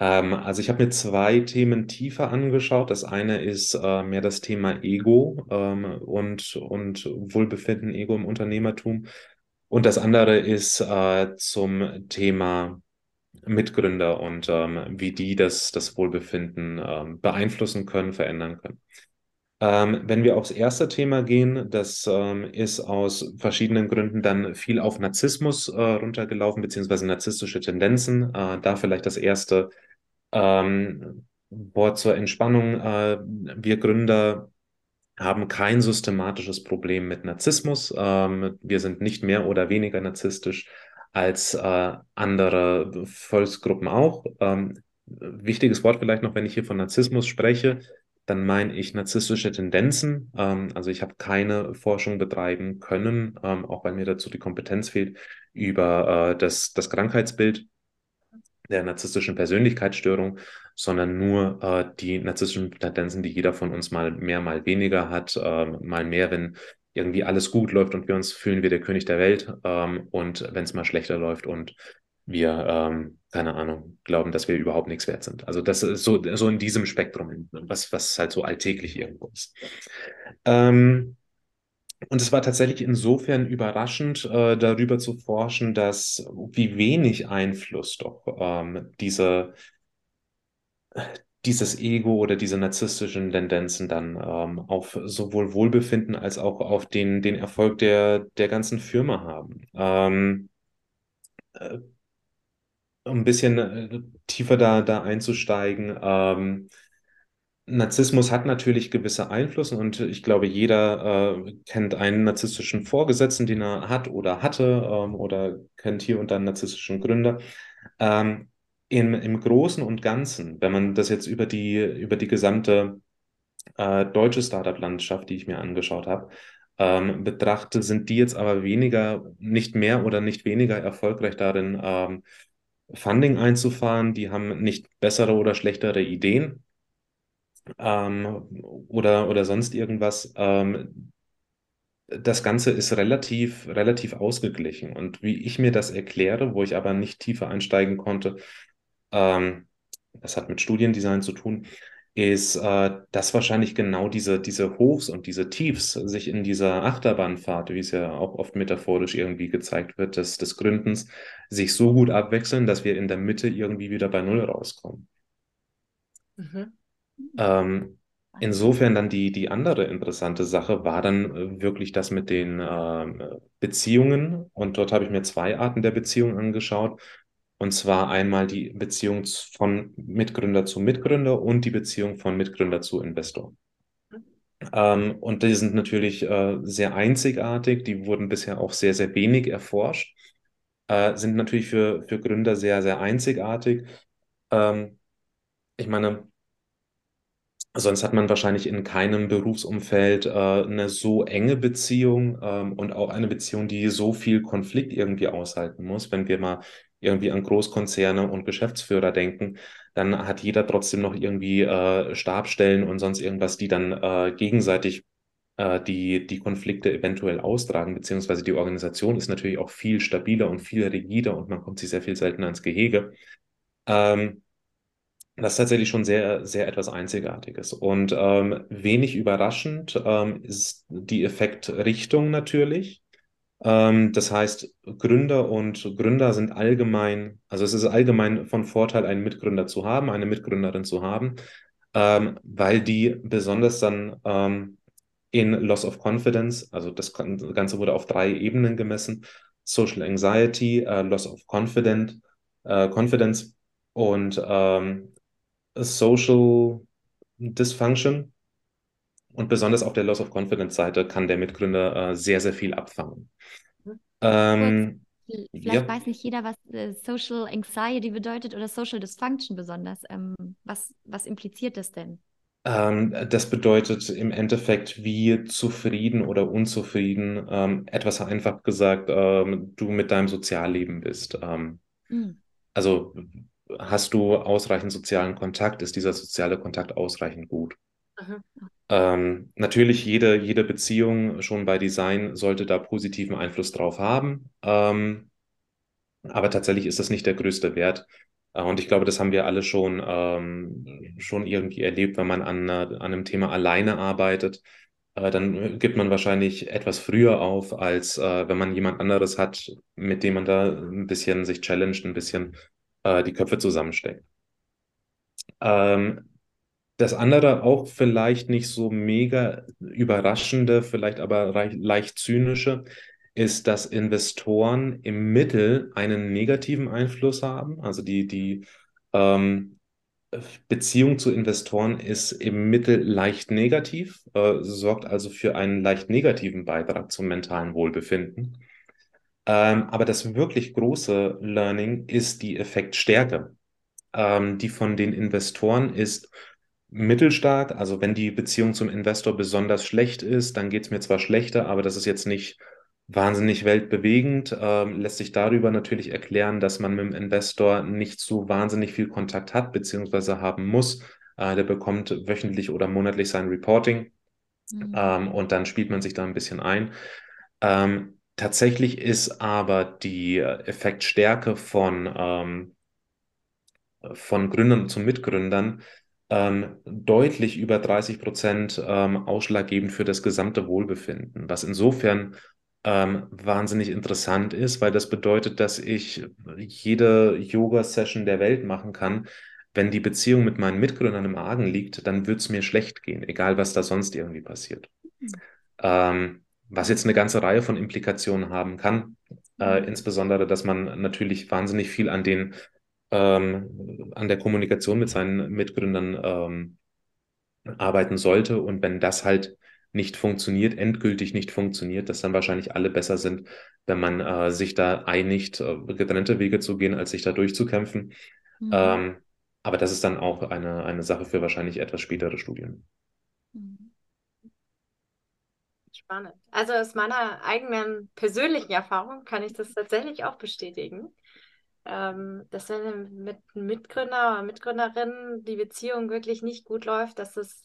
Ähm, also ich habe mir zwei Themen tiefer angeschaut. Das eine ist äh, mehr das Thema Ego ähm, und, und Wohlbefinden, Ego im Unternehmertum. Und das andere ist äh, zum Thema Mitgründer und ähm, wie die das, das Wohlbefinden ähm, beeinflussen können, verändern können. Ähm, wenn wir aufs erste Thema gehen, das ähm, ist aus verschiedenen Gründen dann viel auf Narzissmus äh, runtergelaufen, beziehungsweise narzisstische Tendenzen. Äh, da vielleicht das erste ähm, Wort zur Entspannung. Äh, wir Gründer haben kein systematisches Problem mit Narzissmus. Ähm, wir sind nicht mehr oder weniger narzisstisch als äh, andere Volksgruppen auch. Ähm, wichtiges Wort vielleicht noch, wenn ich hier von Narzissmus spreche dann meine ich narzisstische Tendenzen. Ähm, also ich habe keine Forschung betreiben können, ähm, auch weil mir dazu die Kompetenz fehlt, über äh, das, das Krankheitsbild der narzisstischen Persönlichkeitsstörung, sondern nur äh, die narzisstischen Tendenzen, die jeder von uns mal mehr, mal weniger hat, äh, mal mehr, wenn irgendwie alles gut läuft und wir uns fühlen wie der König der Welt ähm, und wenn es mal schlechter läuft und wir, ähm, keine Ahnung, glauben, dass wir überhaupt nichts wert sind. Also das ist so, so in diesem Spektrum, was, was halt so alltäglich irgendwo ist. Ähm, und es war tatsächlich insofern überraschend, äh, darüber zu forschen, dass wie wenig Einfluss doch ähm, diese, dieses Ego oder diese narzisstischen Tendenzen dann ähm, auf sowohl Wohlbefinden als auch auf den, den Erfolg der, der ganzen Firma haben. Ähm, äh, ein bisschen äh, tiefer da, da einzusteigen. Ähm, Narzissmus hat natürlich gewisse Einflüsse und ich glaube, jeder äh, kennt einen narzisstischen Vorgesetzten, den er hat oder hatte ähm, oder kennt hier und da einen narzisstischen Gründer. Ähm, im, Im Großen und Ganzen, wenn man das jetzt über die, über die gesamte äh, deutsche Startup-Landschaft, die ich mir angeschaut habe, ähm, betrachte, sind die jetzt aber weniger, nicht mehr oder nicht weniger erfolgreich darin, ähm, Funding einzufahren. Die haben nicht bessere oder schlechtere Ideen ähm, oder, oder sonst irgendwas. Ähm, das Ganze ist relativ, relativ ausgeglichen. Und wie ich mir das erkläre, wo ich aber nicht tiefer einsteigen konnte, ähm, das hat mit Studiendesign zu tun, ist, äh, dass wahrscheinlich genau diese, diese Hochs und diese Tiefs sich in dieser Achterbahnfahrt, wie es ja auch oft metaphorisch irgendwie gezeigt wird, des, des Gründens, sich so gut abwechseln, dass wir in der Mitte irgendwie wieder bei Null rauskommen. Mhm. Ähm, insofern dann die, die andere interessante Sache war dann äh, wirklich das mit den äh, Beziehungen. Und dort habe ich mir zwei Arten der Beziehungen angeschaut. Und zwar einmal die Beziehung von Mitgründer zu Mitgründer und die Beziehung von Mitgründer zu Investor. Ähm, und die sind natürlich äh, sehr einzigartig. Die wurden bisher auch sehr, sehr wenig erforscht. äh, sind natürlich für, für Gründer sehr, sehr einzigartig. Ähm, ich meine, sonst hat man wahrscheinlich in keinem Berufsumfeld äh, eine so enge Beziehung ähm, und auch eine Beziehung, die so viel Konflikt irgendwie aushalten muss. Wenn wir mal irgendwie an Großkonzerne und Geschäftsführer denken, dann hat jeder trotzdem noch irgendwie äh, Stabstellen und sonst irgendwas, die dann äh, gegenseitig äh, die, die Konflikte eventuell austragen, beziehungsweise die Organisation ist natürlich auch viel stabiler und viel rigider und man kommt sich sehr viel seltener ins Gehege. Ähm, das ist tatsächlich schon sehr, sehr etwas Einzigartiges. Und ähm, wenig überraschend ähm, ist die Effektrichtung natürlich. Ähm, das heißt, Gründer und Gründer sind allgemein, also es ist allgemein von Vorteil, einen Mitgründer zu haben, eine Mitgründerin zu haben, ähm, weil die besonders dann ähm, in Loss of Confidence, also das Ganze wurde auf drei Ebenen gemessen, Social Anxiety, äh, Loss of Confident, äh, Confidence und ähm, Social Dysfunction. Und besonders auf der Loss of Confidence Seite kann der Mitgründer äh, sehr, sehr viel abfangen. Mhm. Ähm, Vielleicht ja. weiß nicht jeder, was äh, Social Anxiety bedeutet oder Social Dysfunction besonders. Ähm, was, was impliziert das denn? Ähm, das bedeutet im Endeffekt, wie zufrieden oder unzufrieden, ähm, etwas einfach gesagt, ähm, du mit deinem Sozialleben bist. Mhm. Also hast du ausreichend sozialen Kontakt? Ist dieser soziale Kontakt ausreichend gut? Ähm, natürlich, jede, jede Beziehung schon bei Design sollte da positiven Einfluss drauf haben. Ähm, aber tatsächlich ist das nicht der größte Wert. Äh, und ich glaube, das haben wir alle schon, ähm, schon irgendwie erlebt, wenn man an, an einem Thema alleine arbeitet. Äh, dann gibt man wahrscheinlich etwas früher auf, als äh, wenn man jemand anderes hat, mit dem man da ein bisschen sich challenged, ein bisschen äh, die Köpfe zusammensteckt. Ähm, das andere auch vielleicht nicht so mega überraschende, vielleicht aber leicht zynische, ist, dass Investoren im Mittel einen negativen Einfluss haben. Also die, die ähm, Beziehung zu Investoren ist im Mittel leicht negativ, äh, sorgt also für einen leicht negativen Beitrag zum mentalen Wohlbefinden. Ähm, aber das wirklich große Learning ist die Effektstärke. Ähm, die von den Investoren ist mittelstark. Also wenn die Beziehung zum Investor besonders schlecht ist, dann geht es mir zwar schlechter, aber das ist jetzt nicht wahnsinnig weltbewegend. Ähm, lässt sich darüber natürlich erklären, dass man mit dem Investor nicht so wahnsinnig viel Kontakt hat, beziehungsweise haben muss. Äh, der bekommt wöchentlich oder monatlich sein Reporting. Mhm. Ähm, und dann spielt man sich da ein bisschen ein. Ähm, Tatsächlich ist aber die Effektstärke von, ähm, von Gründern zu Mitgründern ähm, deutlich über 30 Prozent ähm, ausschlaggebend für das gesamte Wohlbefinden, was insofern ähm, wahnsinnig interessant ist, weil das bedeutet, dass ich jede Yoga-Session der Welt machen kann. Wenn die Beziehung mit meinen Mitgründern im Argen liegt, dann wird es mir schlecht gehen, egal was da sonst irgendwie passiert. Mhm. Was jetzt eine ganze Reihe von Implikationen haben kann. Äh, mhm. insbesondere, dass man natürlich wahnsinnig viel an den ähm, an der Kommunikation mit seinen Mitgründern ähm, arbeiten sollte. Und wenn das halt nicht funktioniert, endgültig nicht funktioniert, dass dann wahrscheinlich alle besser sind, wenn man äh, sich da einigt, äh, getrennte Wege zu gehen, als sich da durchzukämpfen. Mhm. Ähm, aber das ist dann auch eine, eine Sache für wahrscheinlich etwas spätere Studien. Mhm. Spannend. Also aus meiner eigenen persönlichen Erfahrung kann ich das tatsächlich auch bestätigen. Ähm, dass wenn mit einem Mitgründer oder Mitgründerin die Beziehung wirklich nicht gut läuft, dass es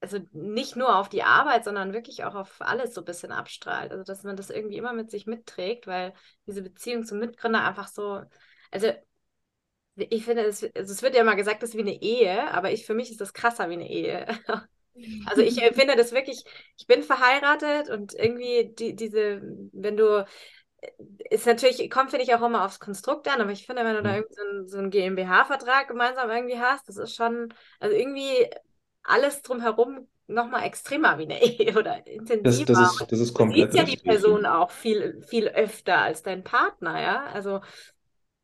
also nicht nur auf die Arbeit, sondern wirklich auch auf alles so ein bisschen abstrahlt. Also dass man das irgendwie immer mit sich mitträgt, weil diese Beziehung zum Mitgründer einfach so, also ich finde, es, also es wird ja immer gesagt, das ist wie eine Ehe, aber ich für mich ist das krasser wie eine Ehe. (laughs) Also ich (laughs) empfinde das wirklich, ich bin verheiratet und irgendwie die, diese, wenn du, ist natürlich, kommt finde ich auch immer aufs Konstrukt an, aber ich finde, wenn du da mhm. irgendwie so einen, so einen GmbH-Vertrag gemeinsam irgendwie hast, das ist schon, also irgendwie alles drumherum nochmal extremer wie eine (laughs) Ehe oder intensiver. Das, das, ist, das ist komplett Du siehst ja die Person auch viel, viel öfter als dein Partner, ja, also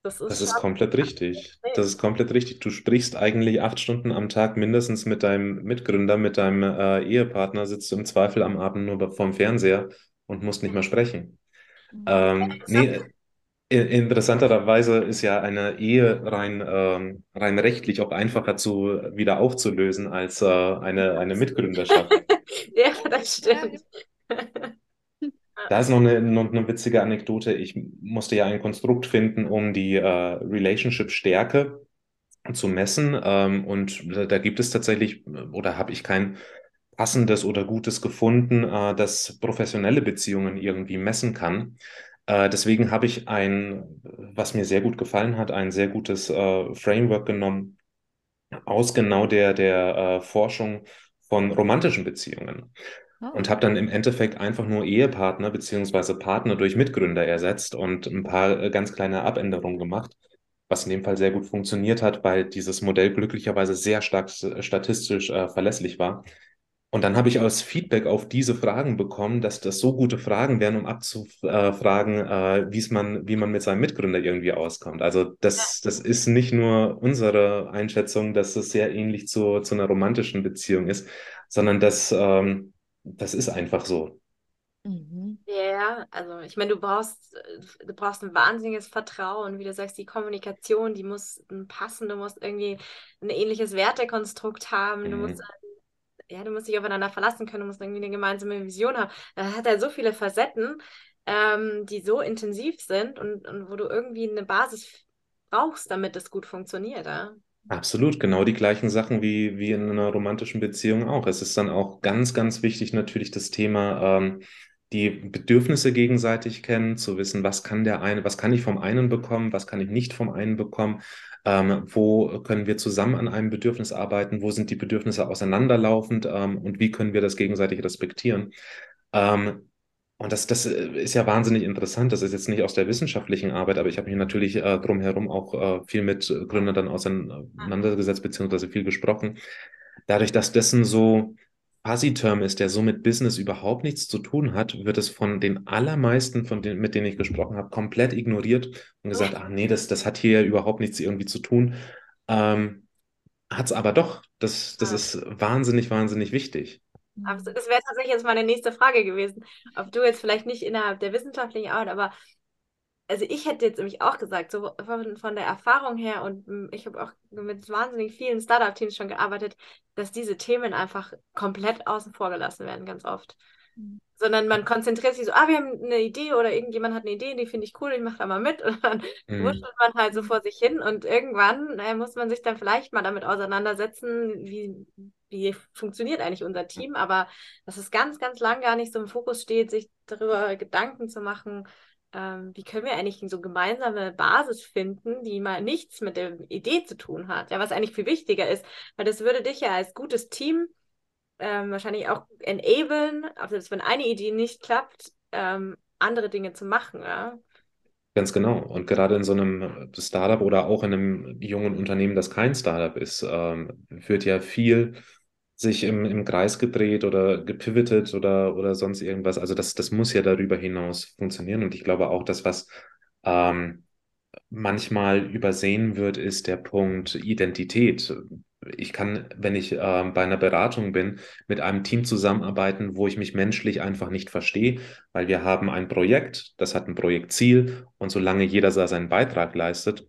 das ist, das ist komplett richtig. Das ist komplett richtig. Du sprichst eigentlich acht Stunden am Tag mindestens mit deinem Mitgründer, mit deinem äh, Ehepartner, sitzt du im Zweifel am Abend nur vorm Fernseher und musst nicht mehr sprechen. Ähm, nee, Interessanterweise ist ja eine Ehe rein, ähm, rein rechtlich auch einfacher zu wieder aufzulösen als äh, eine, eine Mitgründerschaft. (laughs) ja, das stimmt. Da ist noch eine, noch eine witzige Anekdote. Ich musste ja ein Konstrukt finden, um die äh, Relationship-Stärke zu messen. Ähm, und da gibt es tatsächlich, oder habe ich kein passendes oder gutes gefunden, äh, das professionelle Beziehungen irgendwie messen kann. Äh, deswegen habe ich ein, was mir sehr gut gefallen hat, ein sehr gutes äh, Framework genommen aus genau der, der äh, Forschung von romantischen Beziehungen. Oh. Und habe dann im Endeffekt einfach nur Ehepartner beziehungsweise Partner durch Mitgründer ersetzt und ein paar äh, ganz kleine Abänderungen gemacht, was in dem Fall sehr gut funktioniert hat, weil dieses Modell glücklicherweise sehr stark statistisch äh, verlässlich war. Und dann habe ich als Feedback auf diese Fragen bekommen, dass das so gute Fragen wären, um abzufragen, äh, wie's man, wie man mit seinem Mitgründer irgendwie auskommt. Also das, das ist nicht nur unsere Einschätzung, dass es sehr ähnlich zu, zu einer romantischen Beziehung ist, sondern das, ähm, das ist einfach so. Mhm. Ja, also ich meine, du brauchst, du brauchst ein wahnsinniges Vertrauen, wie du sagst, die Kommunikation, die muss passen, du musst irgendwie ein ähnliches Wertekonstrukt haben, du musst mhm ja, du musst dich aufeinander verlassen können, du musst irgendwie eine gemeinsame Vision haben. Da hat er so viele Facetten, ähm, die so intensiv sind und, und wo du irgendwie eine Basis brauchst, damit es gut funktioniert. Ja? Absolut, genau die gleichen Sachen wie, wie in einer romantischen Beziehung auch. Es ist dann auch ganz, ganz wichtig natürlich das Thema, ähm, die Bedürfnisse gegenseitig kennen, zu wissen, was kann der eine, was kann ich vom einen bekommen, was kann ich nicht vom einen bekommen, ähm, wo können wir zusammen an einem Bedürfnis arbeiten, wo sind die Bedürfnisse auseinanderlaufend ähm, und wie können wir das gegenseitig respektieren. Ähm, und das, das ist ja wahnsinnig interessant. Das ist jetzt nicht aus der wissenschaftlichen Arbeit, aber ich habe mich natürlich äh, drumherum auch äh, viel mit Gründern dann auseinandergesetzt, beziehungsweise viel gesprochen. Dadurch, dass dessen so Fuzzy-Term ist, der so mit Business überhaupt nichts zu tun hat, wird es von den allermeisten, von denen, mit denen ich gesprochen habe, komplett ignoriert und gesagt, ach nee, das, das hat hier überhaupt nichts irgendwie zu tun. Ähm, hat es aber doch. Das, das ja. ist wahnsinnig, wahnsinnig wichtig. das wäre tatsächlich jetzt meine nächste Frage gewesen. Ob du jetzt vielleicht nicht innerhalb der wissenschaftlichen Arbeit, aber also ich hätte jetzt nämlich auch gesagt, so von, von der Erfahrung her und hm, ich habe auch mit wahnsinnig vielen Startup-Teams schon gearbeitet, dass diese Themen einfach komplett außen vor gelassen werden, ganz oft. Mhm. Sondern man konzentriert sich so, ah, wir haben eine Idee oder irgendjemand hat eine Idee, die finde ich cool, ich mache da mal mit (laughs) und dann mhm. wurschtelt man halt so vor sich hin und irgendwann äh, muss man sich dann vielleicht mal damit auseinandersetzen, wie, wie funktioniert eigentlich unser Team, aber dass es ganz, ganz lang gar nicht so im Fokus steht, sich darüber Gedanken zu machen, ähm, wie können wir eigentlich so gemeinsame Basis finden, die mal nichts mit der Idee zu tun hat, ja, was eigentlich viel wichtiger ist, weil das würde dich ja als gutes Team ähm, wahrscheinlich auch enablen, also dass wenn eine Idee nicht klappt, ähm, andere Dinge zu machen, ja. Ganz genau. Und gerade in so einem Startup oder auch in einem jungen Unternehmen, das kein Startup ist, ähm, wird ja viel sich im, im Kreis gedreht oder gepivotet oder, oder sonst irgendwas. Also das, das muss ja darüber hinaus funktionieren. Und ich glaube auch, dass was ähm, manchmal übersehen wird, ist der Punkt Identität. Ich kann, wenn ich äh, bei einer Beratung bin, mit einem Team zusammenarbeiten, wo ich mich menschlich einfach nicht verstehe, weil wir haben ein Projekt, das hat ein Projektziel und solange jeder seinen Beitrag leistet,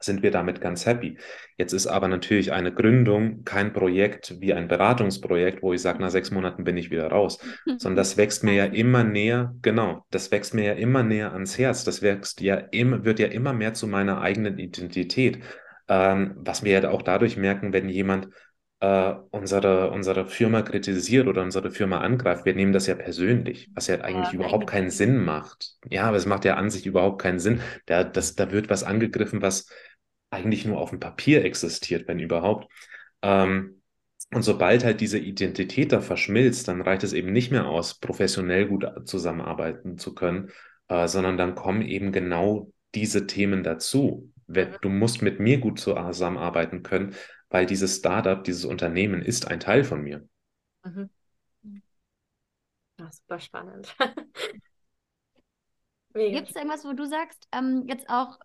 sind wir damit ganz happy. Jetzt ist aber natürlich eine Gründung kein Projekt wie ein Beratungsprojekt, wo ich sage, nach sechs Monaten bin ich wieder raus, (laughs) sondern das wächst mir ja immer näher, genau, das wächst mir ja immer näher ans Herz. Das wächst ja immer, wird ja immer mehr zu meiner eigenen Identität. Ähm, was wir ja auch dadurch merken, wenn jemand äh, unsere, unsere Firma kritisiert oder unsere Firma angreift, wir nehmen das ja persönlich, was ja eigentlich ja, überhaupt keinen Sinn macht. Ja, aber es macht ja an sich überhaupt keinen Sinn. Da, das, da wird was angegriffen, was eigentlich nur auf dem Papier existiert, wenn überhaupt. Ähm, und sobald halt diese Identität da verschmilzt, dann reicht es eben nicht mehr aus, professionell gut zusammenarbeiten zu können, äh, sondern dann kommen eben genau diese Themen dazu. Mhm. Du musst mit mir gut zusammenarbeiten können, weil dieses Startup, dieses Unternehmen ist ein Teil von mir. Mhm. Ja, super spannend. (laughs) Gibt es irgendwas, wo du sagst, ähm, jetzt auch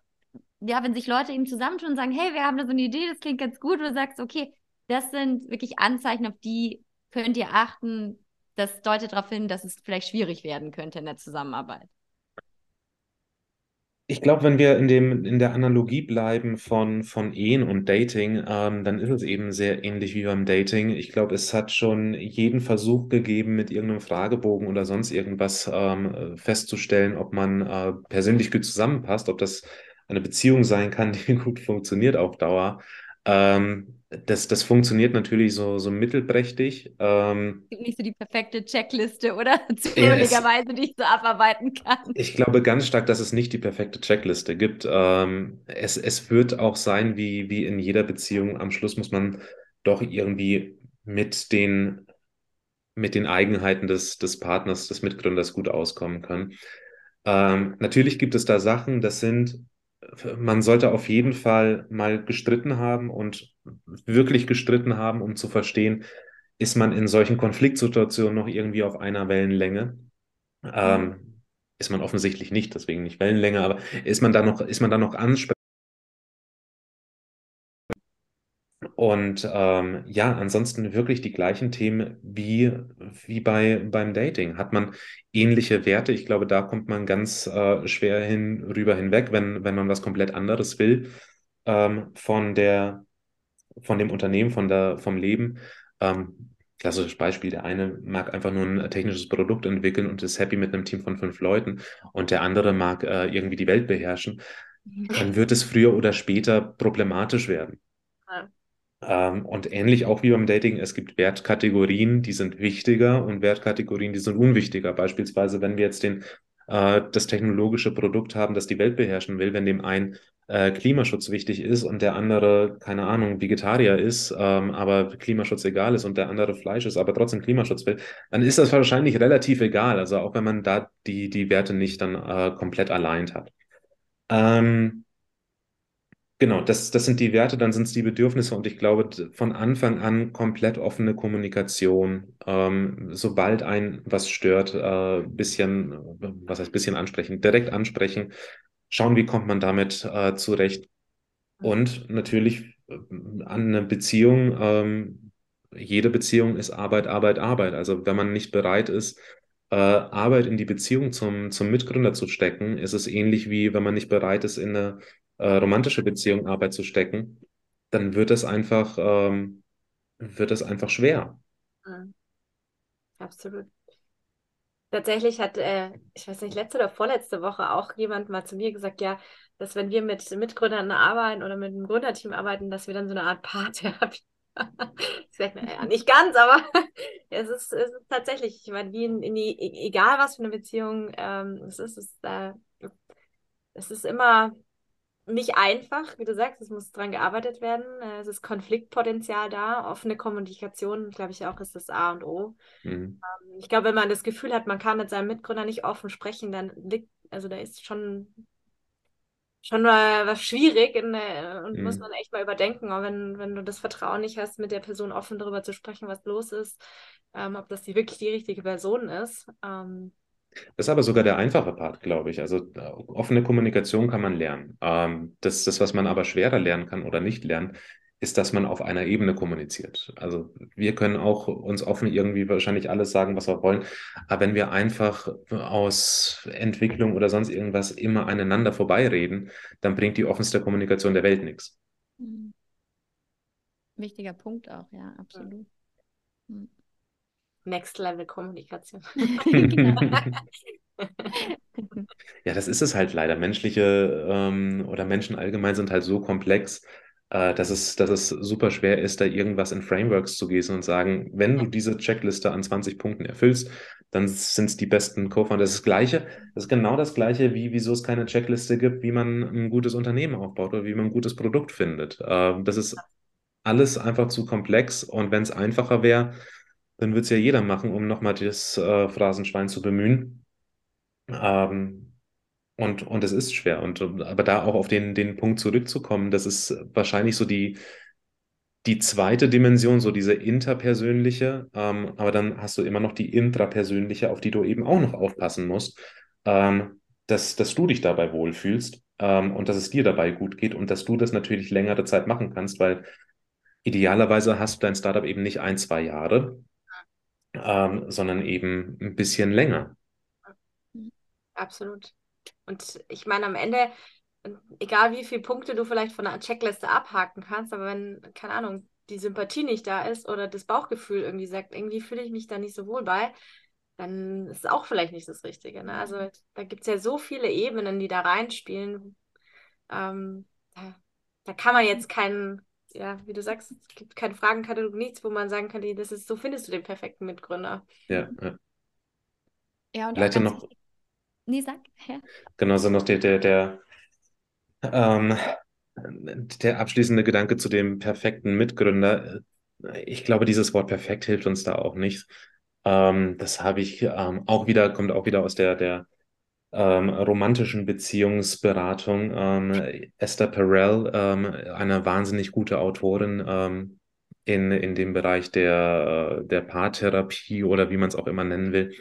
ja, wenn sich Leute eben zusammentun und sagen, hey, wir haben da so eine Idee, das klingt ganz gut, und du sagst, okay, das sind wirklich Anzeichen, auf die könnt ihr achten, das deutet darauf hin, dass es vielleicht schwierig werden könnte in der Zusammenarbeit. Ich glaube, wenn wir in dem, in der Analogie bleiben von, von Ehen und Dating, ähm, dann ist es eben sehr ähnlich wie beim Dating. Ich glaube, es hat schon jeden Versuch gegeben, mit irgendeinem Fragebogen oder sonst irgendwas ähm, festzustellen, ob man äh, persönlich gut zusammenpasst, ob das eine Beziehung sein kann, (laughs) die gut funktioniert auf Dauer. Ähm, das, das funktioniert natürlich so, so mittelprächtig. Ähm, nicht so die perfekte Checkliste, oder? (laughs) Zufälligerweise, die ich so abarbeiten kann. Ich glaube ganz stark, dass es nicht die perfekte Checkliste gibt. Ähm, es, es wird auch sein, wie, wie in jeder Beziehung. Am Schluss muss man doch irgendwie mit den, mit den Eigenheiten des, des Partners, des Mitgründers gut auskommen können. Ähm, natürlich gibt es da Sachen, das sind man sollte auf jeden Fall mal gestritten haben und wirklich gestritten haben, um zu verstehen, ist man in solchen Konfliktsituationen noch irgendwie auf einer Wellenlänge? Ähm, ist man offensichtlich nicht, deswegen nicht Wellenlänge, aber ist man da noch, ist man da noch ansprechbar? Und ähm, ja, ansonsten wirklich die gleichen Themen wie, wie bei, beim Dating. Hat man ähnliche Werte? Ich glaube, da kommt man ganz äh, schwer hin, rüber hinweg, wenn, wenn man was komplett anderes will ähm, von der, von dem Unternehmen, von der, vom Leben. Ähm, klassisches Beispiel, der eine mag einfach nur ein technisches Produkt entwickeln und ist happy mit einem Team von fünf Leuten und der andere mag äh, irgendwie die Welt beherrschen. Dann wird es früher oder später problematisch werden. Ja. Ähm, und ähnlich auch wie beim Dating, es gibt Wertkategorien, die sind wichtiger und Wertkategorien, die sind unwichtiger. Beispielsweise, wenn wir jetzt den, äh, das technologische Produkt haben, das die Welt beherrschen will, wenn dem ein äh, Klimaschutz wichtig ist und der andere, keine Ahnung, Vegetarier ist, ähm, aber Klimaschutz egal ist und der andere Fleisch ist, aber trotzdem Klimaschutz will, dann ist das wahrscheinlich relativ egal. Also auch wenn man da die, die Werte nicht dann äh, komplett allein hat. Ähm, Genau, das, das sind die Werte, dann sind es die Bedürfnisse und ich glaube, von Anfang an komplett offene Kommunikation. Ähm, sobald ein was stört, äh, bisschen, was heißt bisschen ansprechen, direkt ansprechen, schauen, wie kommt man damit äh, zurecht. Und natürlich äh, an eine Beziehung, ähm, jede Beziehung ist Arbeit, Arbeit, Arbeit. Also wenn man nicht bereit ist, äh, Arbeit in die Beziehung zum, zum Mitgründer zu stecken, ist es ähnlich wie wenn man nicht bereit ist, in eine äh, romantische Beziehung Arbeit zu stecken, dann wird es einfach, ähm, wird es einfach schwer. Mhm. Absolut. Tatsächlich hat, äh, ich weiß nicht, letzte oder vorletzte Woche auch jemand mal zu mir gesagt, ja, dass wenn wir mit Mitgründern arbeiten oder mit einem Gründerteam arbeiten, dass wir dann so eine Art Paartherapie ich sage, naja, nicht ganz, aber (laughs) es ist, es ist tatsächlich, ich meine, wie in, in die, e, egal was für eine Beziehung ähm, es ist, es, äh, es ist immer nicht einfach, wie du sagst, es muss dran gearbeitet werden. Äh, es ist Konfliktpotenzial da. Offene Kommunikation, glaube ich, auch ist das A und O. Mhm. Ähm, ich glaube, wenn man das Gefühl hat, man kann mit seinem Mitgründer nicht offen sprechen, dann liegt, also da ist schon, schon mal was schwierig in, und mhm. muss man echt mal überdenken, auch wenn, wenn du das Vertrauen nicht hast, mit der Person offen darüber zu sprechen, was los ist, ähm, ob das die wirklich die richtige Person ist. Ähm, das ist aber sogar der einfache Part, glaube ich. Also äh, offene Kommunikation kann man lernen. Ähm, das, das, was man aber schwerer lernen kann oder nicht lernen, ist, dass man auf einer Ebene kommuniziert. Also wir können auch uns offen irgendwie wahrscheinlich alles sagen, was wir wollen. Aber wenn wir einfach aus Entwicklung oder sonst irgendwas immer aneinander vorbeireden, dann bringt die offenste Kommunikation der Welt nichts. Mhm. Wichtiger Punkt auch, ja, absolut. Mhm. Next Level Kommunikation. (laughs) ja, das ist es halt leider. Menschliche ähm, oder Menschen allgemein sind halt so komplex, äh, dass, es, dass es super schwer ist, da irgendwas in Frameworks zu gießen und sagen, wenn du diese Checkliste an 20 Punkten erfüllst, dann sind es die besten Co-Founder. Das ist das Gleiche, das ist genau das Gleiche, wie wieso es keine Checkliste gibt, wie man ein gutes Unternehmen aufbaut oder wie man ein gutes Produkt findet. Äh, das ist alles einfach zu komplex und wenn es einfacher wäre, dann würde es ja jeder machen, um nochmal das äh, Phrasenschwein zu bemühen. Ähm, und, und es ist schwer. Und, aber da auch auf den, den Punkt zurückzukommen, das ist wahrscheinlich so die, die zweite Dimension, so diese interpersönliche. Ähm, aber dann hast du immer noch die intrapersönliche, auf die du eben auch noch aufpassen musst, ähm, dass, dass du dich dabei wohlfühlst ähm, und dass es dir dabei gut geht und dass du das natürlich längere Zeit machen kannst, weil idealerweise hast du dein Startup eben nicht ein, zwei Jahre, ähm, sondern eben ein bisschen länger. Absolut. und ich meine, am Ende, egal wie viele Punkte du vielleicht von einer Checkliste abhaken kannst, aber wenn, keine Ahnung, die Sympathie nicht da ist oder das Bauchgefühl irgendwie sagt, irgendwie fühle ich mich da nicht so wohl bei, dann ist es auch vielleicht nicht das Richtige. Ne? Also da gibt es ja so viele Ebenen, die da reinspielen. Ähm, da, da, kann man jetzt keinen, ja, wie du sagst, es gibt keinen Fragenkatalog, nichts, wo man sagen kann, das ist, so findest du den perfekten Mitgründer. Ja, ja. Ja, und Vielleicht auch noch, Nee, sag. Ja. genau, so noch der, der, der, ähm, der abschließende Gedanke zu dem perfekten Mitgründer. Ich glaube, dieses Wort perfekt hilft uns da auch nicht. Ähm, das habe ich ähm, auch wieder, kommt auch wieder aus der, der ähm, romantischen Beziehungsberatung. Ähm, Esther Perel, ähm, eine wahnsinnig gute Autorin ähm, in, in dem Bereich der, der Paartherapie oder wie man es auch immer nennen will,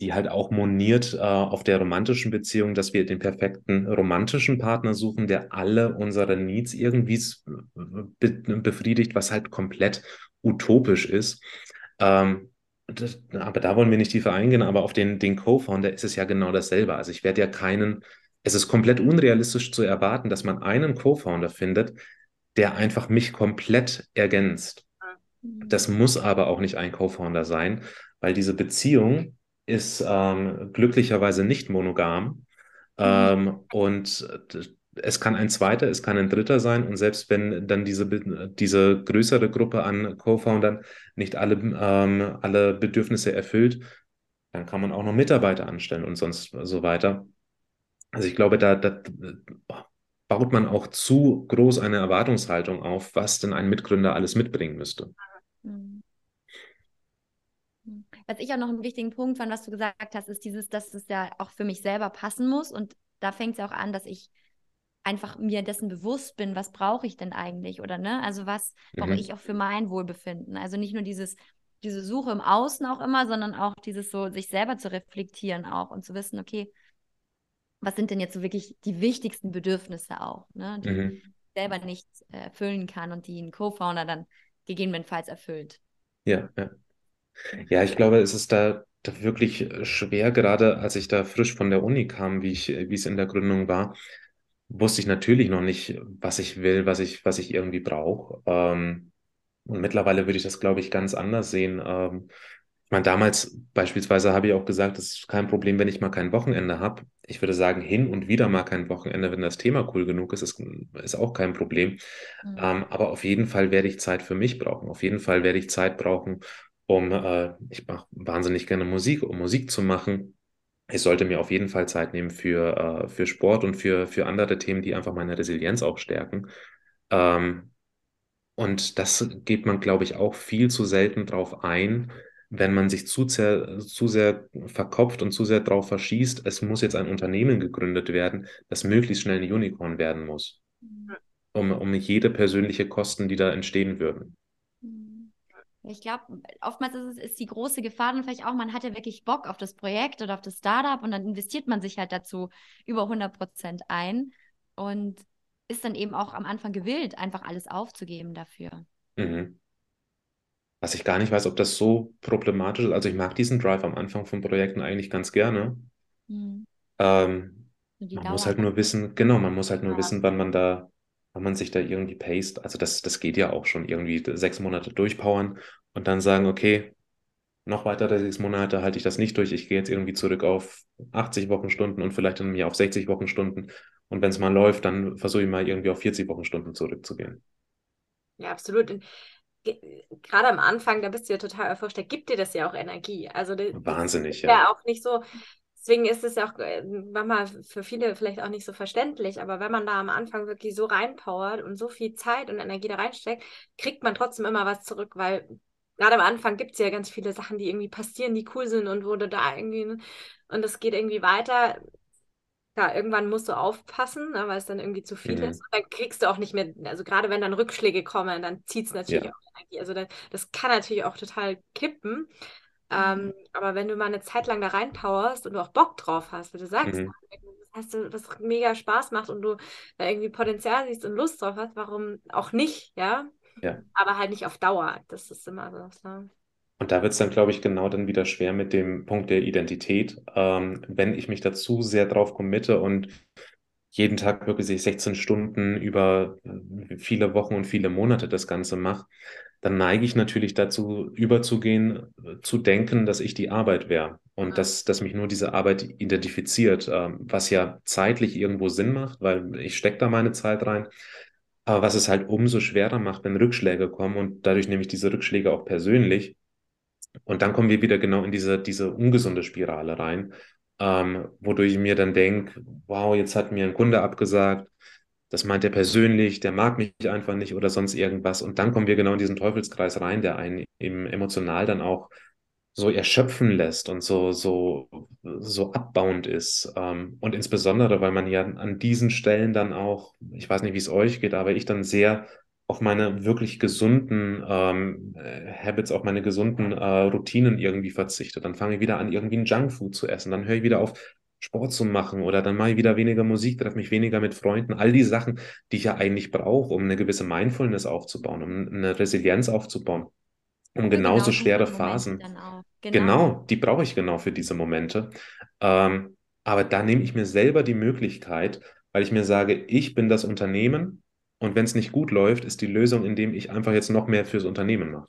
die halt auch moniert äh, auf der romantischen Beziehung, dass wir den perfekten romantischen Partner suchen, der alle unsere Needs irgendwie be befriedigt, was halt komplett utopisch ist. Ähm, das, aber da wollen wir nicht tiefer eingehen, aber auf den, den Co-Founder ist es ja genau dasselbe. Also ich werde ja keinen, es ist komplett unrealistisch zu erwarten, dass man einen Co-Founder findet, der einfach mich komplett ergänzt. Das muss aber auch nicht ein Co-Founder sein, weil diese Beziehung ist ähm, glücklicherweise nicht monogam. Ähm, und es kann ein zweiter, es kann ein dritter sein. Und selbst wenn dann diese, diese größere Gruppe an Co-Foundern nicht alle, ähm, alle Bedürfnisse erfüllt, dann kann man auch noch Mitarbeiter anstellen und sonst so weiter. Also ich glaube, da, da baut man auch zu groß eine Erwartungshaltung auf, was denn ein Mitgründer alles mitbringen müsste. Mhm. Was ich auch noch einen wichtigen Punkt fand, was du gesagt hast, ist dieses, dass es ja auch für mich selber passen muss. Und da fängt es ja auch an, dass ich einfach mir dessen bewusst bin, was brauche ich denn eigentlich oder ne? Also was mhm. brauche ich auch für mein Wohlbefinden? Also nicht nur dieses diese Suche im Außen auch immer, sondern auch dieses so sich selber zu reflektieren auch und zu wissen, okay, was sind denn jetzt so wirklich die wichtigsten Bedürfnisse auch, ne, die mhm. selber nicht äh, erfüllen kann und die ein Co-Founder dann gegebenenfalls erfüllt. Ja, ja. Ja, ich glaube, es ist da, da wirklich schwer, gerade als ich da frisch von der Uni kam, wie ich, wie es in der Gründung war, wusste ich natürlich noch nicht, was ich will, was ich, was ich irgendwie brauche. Ähm, und mittlerweile würde ich das, glaube ich, ganz anders sehen. Ähm, ich meine, damals beispielsweise habe ich auch gesagt, es ist kein Problem, wenn ich mal kein Wochenende habe. Ich würde sagen, hin und wieder mal kein Wochenende, wenn das Thema cool genug ist, ist, ist auch kein Problem. Mhm. Ähm, aber auf jeden Fall werde ich Zeit für mich brauchen. Auf jeden Fall werde ich Zeit brauchen, um, äh, ich mache wahnsinnig gerne Musik, um Musik zu machen ich sollte mir auf jeden Fall Zeit nehmen für, äh, für Sport und für, für andere Themen, die einfach meine Resilienz auch stärken. Ähm, und das geht man, glaube ich, auch viel zu selten drauf ein, wenn man sich zu sehr, zu sehr verkopft und zu sehr drauf verschießt, es muss jetzt ein Unternehmen gegründet werden, das möglichst schnell ein Unicorn werden muss, um, um jede persönliche Kosten, die da entstehen würden. Ich glaube, oftmals ist es ist die große Gefahr dann vielleicht auch, man hat ja wirklich Bock auf das Projekt oder auf das Startup und dann investiert man sich halt dazu über 100 Prozent ein und ist dann eben auch am Anfang gewillt, einfach alles aufzugeben dafür. Mhm. Was ich gar nicht weiß, ob das so problematisch ist. Also ich mag diesen Drive am Anfang von Projekten eigentlich ganz gerne. Mhm. Ähm, man muss halt nur wissen, genau, man muss halt nur ja. wissen, wann man da wenn man sich da irgendwie paste, also das, das geht ja auch schon irgendwie sechs Monate durchpowern und dann sagen, okay, noch weitere sechs Monate halte ich das nicht durch, ich gehe jetzt irgendwie zurück auf 80 Wochenstunden und vielleicht dann mir auf 60 Wochenstunden und wenn es mal läuft, dann versuche ich mal irgendwie auf 40 Wochenstunden zurückzugehen. Ja, absolut. Gerade am Anfang, da bist du ja total erforscht, da gibt dir das ja auch Energie. Also Wahnsinnig, ja. Ja, auch nicht so, Deswegen ist es ja auch äh, manchmal für viele vielleicht auch nicht so verständlich, aber wenn man da am Anfang wirklich so reinpowert und so viel Zeit und Energie da reinsteckt, kriegt man trotzdem immer was zurück, weil gerade am Anfang gibt es ja ganz viele Sachen, die irgendwie passieren, die cool sind und wurde da irgendwie, ne, und es geht irgendwie weiter. Ja, irgendwann musst du aufpassen, ne, weil es dann irgendwie zu viel mhm. ist. Und dann kriegst du auch nicht mehr, also gerade wenn dann Rückschläge kommen, dann zieht es natürlich ja. auch Energie. Also das, das kann natürlich auch total kippen. Ähm, mhm. aber wenn du mal eine Zeit lang da reinpowerst und du auch Bock drauf hast, wie du sagst, mhm. hast du, was mega Spaß macht und du da irgendwie Potenzial siehst und Lust drauf hast, warum auch nicht, ja? Ja. Aber halt nicht auf Dauer. Das ist immer so. Ne? Und da wird es dann, glaube ich, genau dann wieder schwer mit dem Punkt der Identität. Ähm, wenn ich mich dazu sehr drauf committe und jeden Tag wirklich 16 Stunden über äh, viele Wochen und viele Monate das Ganze mache, dann neige ich natürlich dazu, überzugehen, äh, zu denken, dass ich die Arbeit wäre und dass, dass mich nur diese Arbeit identifiziert, äh, was ja zeitlich irgendwo Sinn macht, weil ich stecke da meine Zeit rein. Aber was es halt umso schwerer macht, wenn Rückschläge kommen und dadurch nehme ich diese Rückschläge auch persönlich. Und dann kommen wir wieder genau in diese, diese ungesunde Spirale rein, ähm, wodurch ich mir dann denke, wow, jetzt hat mir ein Kunde abgesagt, das meint er persönlich, der mag mich einfach nicht oder sonst irgendwas. Und dann kommen wir genau in diesen Teufelskreis rein, der einen eben emotional dann auch so erschöpfen lässt und so, so, so abbauend ist. Ähm, und insbesondere, weil man ja an diesen Stellen dann auch, ich weiß nicht, wie es euch geht, aber ich dann sehr auf meine wirklich gesunden ähm, Habits, auf meine gesunden äh, Routinen irgendwie verzichte. Dann fange ich wieder an, irgendwie ein Junkfood zu essen. Dann höre ich wieder auf, Sport zu machen oder dann mache ich wieder weniger Musik, treffe mich weniger mit Freunden. All die Sachen, die ich ja eigentlich brauche, um eine gewisse Mindfulness aufzubauen, um eine Resilienz aufzubauen, um genauso genau schwere Phasen. Genau. genau. die brauche ich genau für diese Momente. Ähm, aber da nehme ich mir selber die Möglichkeit, weil ich mir sage, ich bin das Unternehmen und wenn es nicht gut läuft, ist die Lösung, indem ich einfach jetzt noch mehr fürs Unternehmen mache.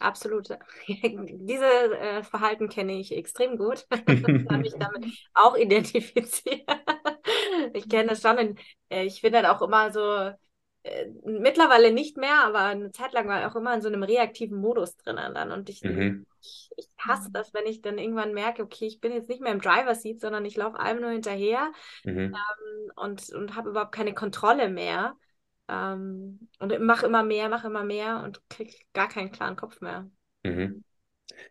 Absolut. (laughs) Diese äh, Verhalten kenne ich extrem gut. (laughs) ich habe mich damit (laughs) auch identifiziert. ich kenne das schon. Und, äh, ich bin dann auch immer so, äh, mittlerweile nicht mehr, aber eine Zeit lang war ich auch immer in so einem reaktiven Modus drin dann. Und ich, mhm. ich, ich, hasse das, wenn ich dann irgendwann merke, okay, ich bin jetzt nicht mehr im Driver Seat, sondern ich laufe allem nur hinterher mhm. ähm, und, und habe überhaupt keine Kontrolle mehr. Ähm, und mach immer mehr, mach immer mehr und krieg gar keinen klaren Kopf mehr. Mhm.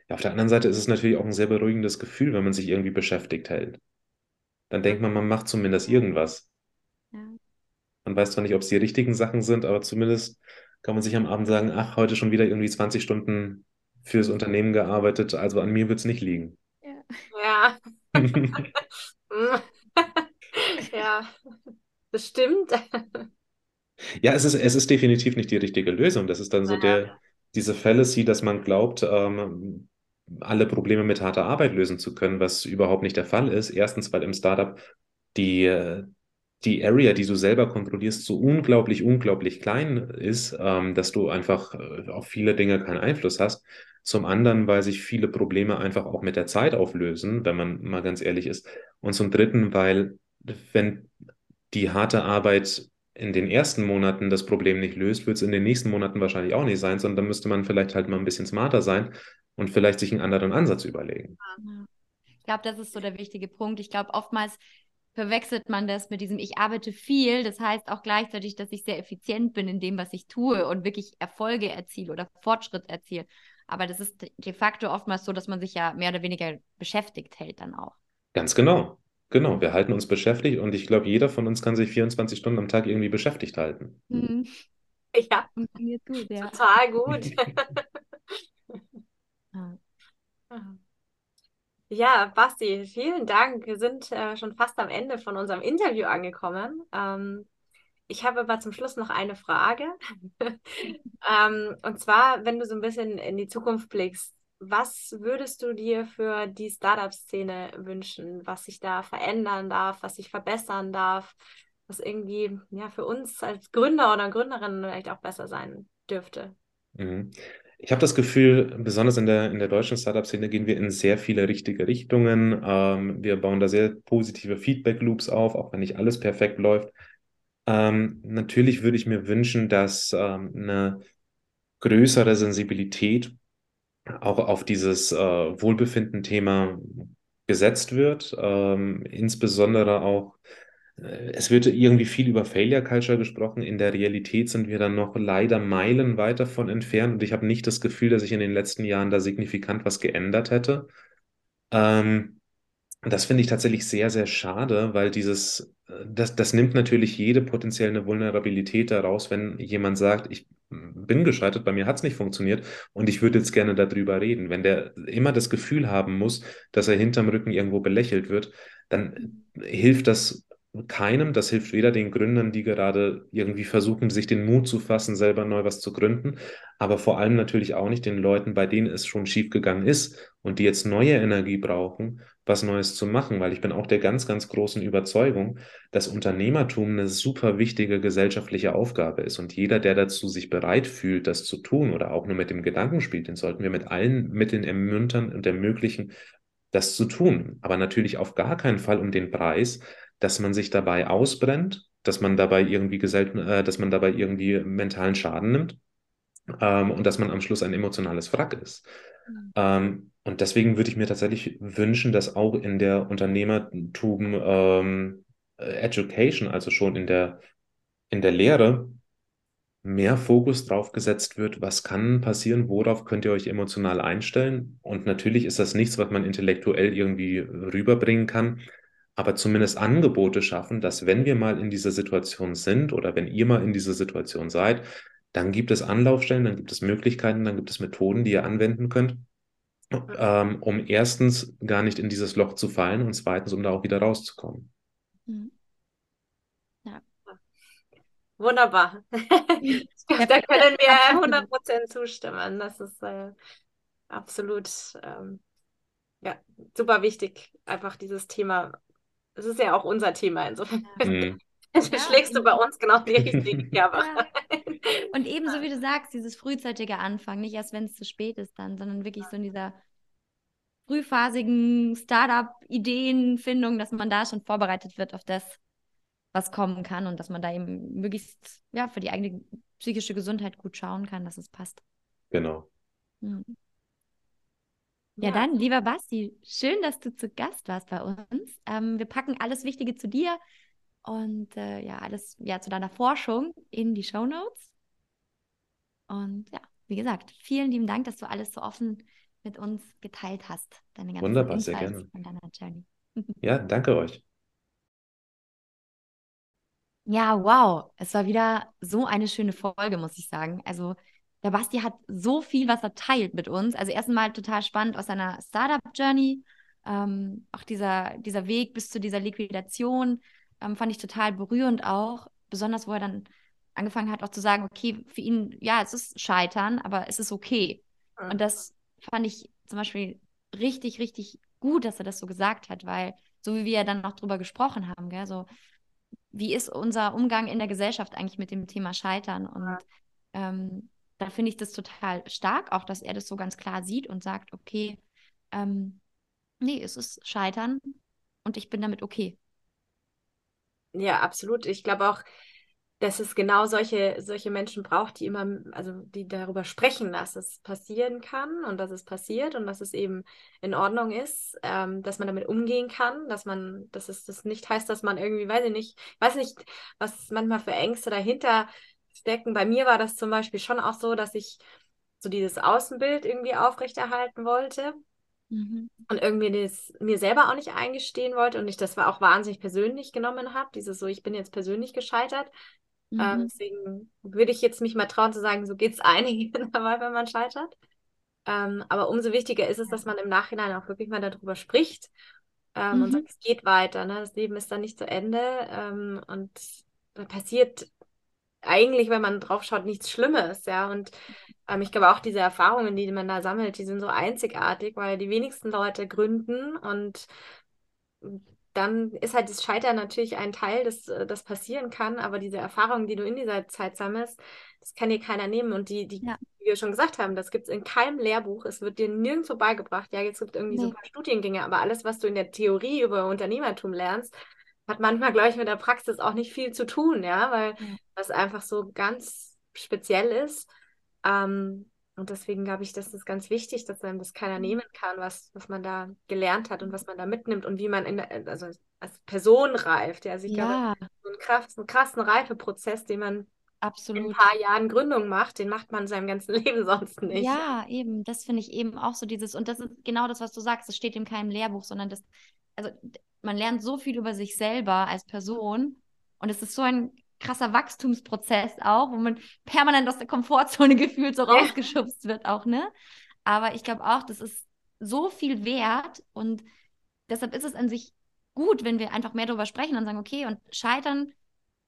Ja, auf der anderen Seite ist es natürlich auch ein sehr beruhigendes Gefühl, wenn man sich irgendwie beschäftigt hält. Dann denkt man, man macht zumindest irgendwas. Ja. Man weiß zwar nicht, ob es die richtigen Sachen sind, aber zumindest kann man sich am Abend sagen, ach, heute schon wieder irgendwie 20 Stunden fürs Unternehmen gearbeitet, also an mir wird es nicht liegen. Ja. Ja. (laughs) ja, bestimmt. Ja, es ist, es ist definitiv nicht die richtige Lösung. Das ist dann so der, diese Fallacy, dass man glaubt, ähm, alle Probleme mit harter Arbeit lösen zu können, was überhaupt nicht der Fall ist. Erstens, weil im Startup die, die Area, die du selber kontrollierst, so unglaublich, unglaublich klein ist, ähm, dass du einfach äh, auf viele Dinge keinen Einfluss hast. Zum anderen, weil sich viele Probleme einfach auch mit der Zeit auflösen, wenn man mal ganz ehrlich ist. Und zum dritten, weil wenn die harte Arbeit in den ersten Monaten das Problem nicht löst, wird es in den nächsten Monaten wahrscheinlich auch nicht sein, sondern dann müsste man vielleicht halt mal ein bisschen smarter sein und vielleicht sich einen anderen Ansatz überlegen. Ich glaube, das ist so der wichtige Punkt. Ich glaube, oftmals verwechselt man das mit diesem, ich arbeite viel, das heißt auch gleichzeitig, dass ich sehr effizient bin in dem, was ich tue und wirklich Erfolge erziele oder Fortschritt erziele. Aber das ist de facto oftmals so, dass man sich ja mehr oder weniger beschäftigt hält dann auch. Ganz genau. Genau, wir halten uns beschäftigt und ich glaube, jeder von uns kann sich 24 Stunden am Tag irgendwie beschäftigt halten. Mhm. (laughs) Ja, funktioniert gut, ja. Total gut. (laughs) (laughs) ja, Basti, vielen Dank. Wir sind äh, schon fast am Ende von unserem Interview angekommen. Ähm, ich habe aber zum Schluss noch eine Frage. (laughs) ähm, und zwar, wenn du so ein bisschen in die Zukunft blickst, was würdest du dir für die Startup-Szene wünschen, was sich da verändern darf, was sich verbessern darf, was irgendwie ja, für uns als Gründer oder Gründerin vielleicht auch besser sein dürfte? Mhm. Ich habe das Gefühl, besonders in der, in der deutschen Startup-Szene gehen wir in sehr viele richtige Richtungen. Ähm, wir bauen da sehr positive Feedback-Loops auf, auch wenn nicht alles perfekt läuft. Ähm, natürlich würde ich mir wünschen, dass ähm, eine größere Sensibilität auch auf dieses äh, Wohlbefinden-Thema gesetzt wird. Ähm, insbesondere auch, es wird irgendwie viel über Failure Culture gesprochen. In der Realität sind wir dann noch leider meilenweit davon entfernt und ich habe nicht das Gefühl, dass sich in den letzten Jahren da signifikant was geändert hätte. Ähm, das finde ich tatsächlich sehr, sehr schade, weil dieses, äh, das, das nimmt natürlich jede potenzielle Vulnerabilität daraus, wenn jemand sagt, ich bin gescheitert, bei mir hat es nicht funktioniert und ich würde jetzt gerne darüber reden. Wenn der immer das Gefühl haben muss, dass er hinterm Rücken irgendwo belächelt wird, dann hilft das keinem. Das hilft weder den Gründern, die gerade irgendwie versuchen, sich den Mut zu fassen, selber neu was zu gründen, aber vor allem natürlich auch nicht den Leuten, bei denen es schon schiefgegangen ist und die jetzt neue Energie brauchen, was Neues zu machen, weil ich bin auch der ganz, ganz großen Überzeugung, dass Unternehmertum eine super wichtige gesellschaftliche Aufgabe ist und jeder, der dazu sich bereit fühlt, das zu tun oder auch nur mit dem Gedanken spielt, den sollten wir mit allen Mitteln ermuntern und ermöglichen, das zu tun. Aber natürlich auf gar keinen Fall um den Preis, dass man sich dabei ausbrennt, dass man dabei irgendwie gesell äh, dass man dabei irgendwie mentalen Schaden nimmt ähm, und dass man am Schluss ein emotionales Wrack ist. Mhm. Ähm, und deswegen würde ich mir tatsächlich wünschen, dass auch in der Unternehmertum ähm, Education, also schon in der, in der Lehre, mehr Fokus drauf gesetzt wird, was kann passieren, worauf könnt ihr euch emotional einstellen. Und natürlich ist das nichts, was man intellektuell irgendwie rüberbringen kann, aber zumindest Angebote schaffen, dass wenn wir mal in dieser Situation sind oder wenn ihr mal in dieser Situation seid, dann gibt es Anlaufstellen, dann gibt es Möglichkeiten, dann gibt es Methoden, die ihr anwenden könnt, ähm, um erstens gar nicht in dieses Loch zu fallen und zweitens, um da auch wieder rauszukommen. Mhm. Ja. Wunderbar. (laughs) da können wir 100% zustimmen. Das ist äh, absolut ähm, ja, super wichtig, einfach dieses Thema das ist ja auch unser Thema. Insofern (laughs) mhm. schlägst du bei uns genau die richtige (laughs) Kerbe. Ja. Und ebenso wie du sagst, dieses frühzeitige Anfang, nicht erst wenn es zu spät ist dann, sondern wirklich so in dieser frühphasigen Startup-Ideenfindung, dass man da schon vorbereitet wird auf das, was kommen kann und dass man da eben möglichst ja, für die eigene psychische Gesundheit gut schauen kann, dass es passt. Genau. Mhm. Ja, dann, lieber Basti, schön, dass du zu Gast warst bei uns. Ähm, wir packen alles Wichtige zu dir und äh, ja, alles ja, zu deiner Forschung in die Show Notes. Und ja, wie gesagt, vielen lieben Dank, dass du alles so offen mit uns geteilt hast. Deine ganzen Wunderbar, Insights sehr gerne. Von deiner Journey. ja, danke euch. Ja, wow. Es war wieder so eine schöne Folge, muss ich sagen. Also der Basti hat so viel, was er teilt mit uns. Also erstmal total spannend aus seiner Startup-Journey. Ähm, auch dieser, dieser Weg bis zu dieser Liquidation ähm, fand ich total berührend auch. Besonders, wo er dann angefangen hat, auch zu sagen, okay, für ihn, ja, es ist Scheitern, aber es ist okay. Und das fand ich zum Beispiel richtig, richtig gut, dass er das so gesagt hat, weil so wie wir dann noch drüber gesprochen haben, gell, so wie ist unser Umgang in der Gesellschaft eigentlich mit dem Thema Scheitern? Und ja. ähm, da finde ich das total stark, auch dass er das so ganz klar sieht und sagt, okay, ähm, nee, es ist Scheitern und ich bin damit okay. Ja, absolut. Ich glaube auch, dass es genau solche, solche Menschen braucht, die immer, also die darüber sprechen, dass es passieren kann und dass es passiert und dass es eben in Ordnung ist, ähm, dass man damit umgehen kann, dass man, dass es das nicht heißt, dass man irgendwie, weiß ich nicht, weiß nicht, was manchmal für Ängste dahinter stecken. Bei mir war das zum Beispiel schon auch so, dass ich so dieses Außenbild irgendwie aufrechterhalten wollte mhm. und irgendwie das mir selber auch nicht eingestehen wollte und ich das war auch wahnsinnig persönlich genommen habe. Dieses so, ich bin jetzt persönlich gescheitert. Ähm, mhm. Ähm, deswegen würde ich jetzt mich mal trauen zu sagen, so geht es (laughs) einigen dabei, wenn man scheitert. Ähm, aber umso wichtiger ist es, dass man im Nachhinein auch wirklich mal darüber spricht ähm, mhm. und sagt, es geht weiter. Ne? Das Leben ist dann nicht zu Ende ähm, und da passiert eigentlich, wenn man drauf schaut, nichts Schlimmes, ja. Und ähm, ich glaube auch diese Erfahrungen, die man da sammelt, die sind so einzigartig, weil die wenigsten Leute gründen und dann ist halt das Scheitern natürlich ein Teil, das, äh, das passieren kann, aber diese Erfahrungen, die du in dieser Zeit sammelst, das kann dir keiner nehmen. Und die, die, ja. wie wir schon gesagt haben, das gibt es in keinem Lehrbuch. Es wird dir nirgendwo beigebracht. Ja, jetzt gibt es irgendwie nee. so ein paar Studiengänge, aber alles, was du in der Theorie über Unternehmertum lernst, hat manchmal, glaube ich, mit der Praxis auch nicht viel zu tun, ja, weil das einfach so ganz speziell ist. Ähm, und deswegen glaube ich, dass das ganz wichtig, dass einem das keiner mhm. nehmen kann, was, was man da gelernt hat und was man da mitnimmt und wie man in der, also als Person reift. Ja, also ich ja. glaube, so einen, krass, einen krassen Reifeprozess, den man Absolut. in ein paar Jahren Gründung macht, den macht man seinem ganzen (laughs) Leben sonst nicht. Ja, eben. Das finde ich eben auch so dieses, und das ist genau das, was du sagst, das steht in keinem Lehrbuch, sondern das, also man lernt so viel über sich selber als Person und es ist so ein krasser Wachstumsprozess auch, wo man permanent aus der Komfortzone (laughs) gefühlt so rausgeschubst wird auch, ne? Aber ich glaube auch, das ist so viel wert und deshalb ist es an sich gut, wenn wir einfach mehr darüber sprechen und sagen, okay, und Scheitern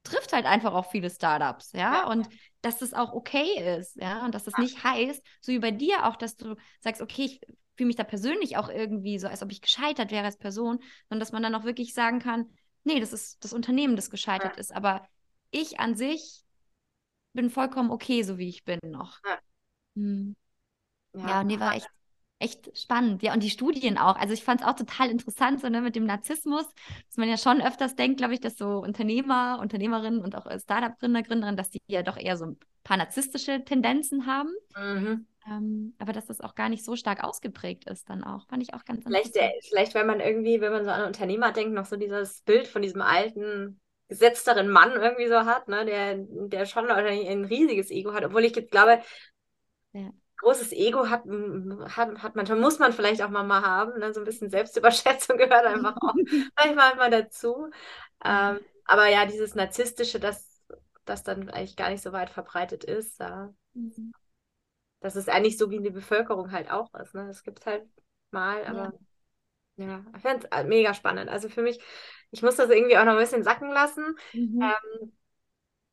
trifft halt einfach auch viele Startups, ja, ja. und dass das auch okay ist, ja, und dass das nicht heißt, so wie bei dir auch, dass du sagst, okay, ich fühle mich da persönlich auch irgendwie so, als ob ich gescheitert wäre als Person, sondern dass man dann auch wirklich sagen kann, nee, das ist das Unternehmen, das gescheitert ja. ist, aber ich an sich bin vollkommen okay, so wie ich bin noch. Ja, hm. ja, ja nee, war echt echt spannend. Ja, und die Studien auch. Also ich fand es auch total interessant, so ne, mit dem Narzissmus, dass man ja schon öfters denkt, glaube ich, dass so Unternehmer, Unternehmerinnen und auch Startup-Gründer, Gründerinnen, dass die ja doch eher so ein paar narzisstische Tendenzen haben. Mhm. Ähm, aber dass das auch gar nicht so stark ausgeprägt ist, dann auch. Fand ich auch ganz vielleicht, interessant. Vielleicht, wenn man irgendwie, wenn man so an Unternehmer denkt, noch so dieses Bild von diesem alten gesetzteren Mann irgendwie so hat, ne, der, der schon ein riesiges Ego hat, obwohl ich jetzt glaube, ja großes Ego hat, hat, hat man, muss man vielleicht auch mal, haben. Ne? So ein bisschen Selbstüberschätzung (laughs) gehört einfach auch (laughs) manchmal mal dazu. Ähm, aber ja, dieses Narzisstische, das, das dann eigentlich gar nicht so weit verbreitet ist, da, mhm. das ist eigentlich so wie in der Bevölkerung halt auch ist. Ne? Das gibt es halt mal, aber ja, ja ich finde es mega spannend. Also für mich, ich muss das irgendwie auch noch ein bisschen sacken lassen. Mhm. Ähm,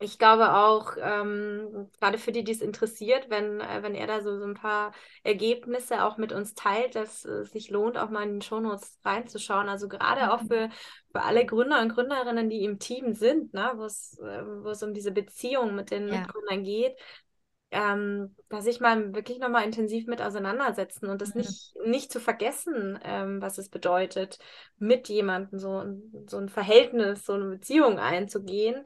ich glaube auch, ähm, gerade für die, die es interessiert, wenn, äh, wenn er da so, so ein paar Ergebnisse auch mit uns teilt, dass es sich lohnt, auch mal in den Shownotes reinzuschauen. Also gerade mhm. auch für, für alle Gründer und Gründerinnen, die im Team sind, ne, wo es äh, um diese Beziehung mit den ja. Mitgründern geht, ähm, da sich mal wirklich nochmal intensiv mit auseinandersetzen und das mhm. nicht, nicht zu vergessen, ähm, was es bedeutet, mit jemandem so, so ein Verhältnis, so eine Beziehung einzugehen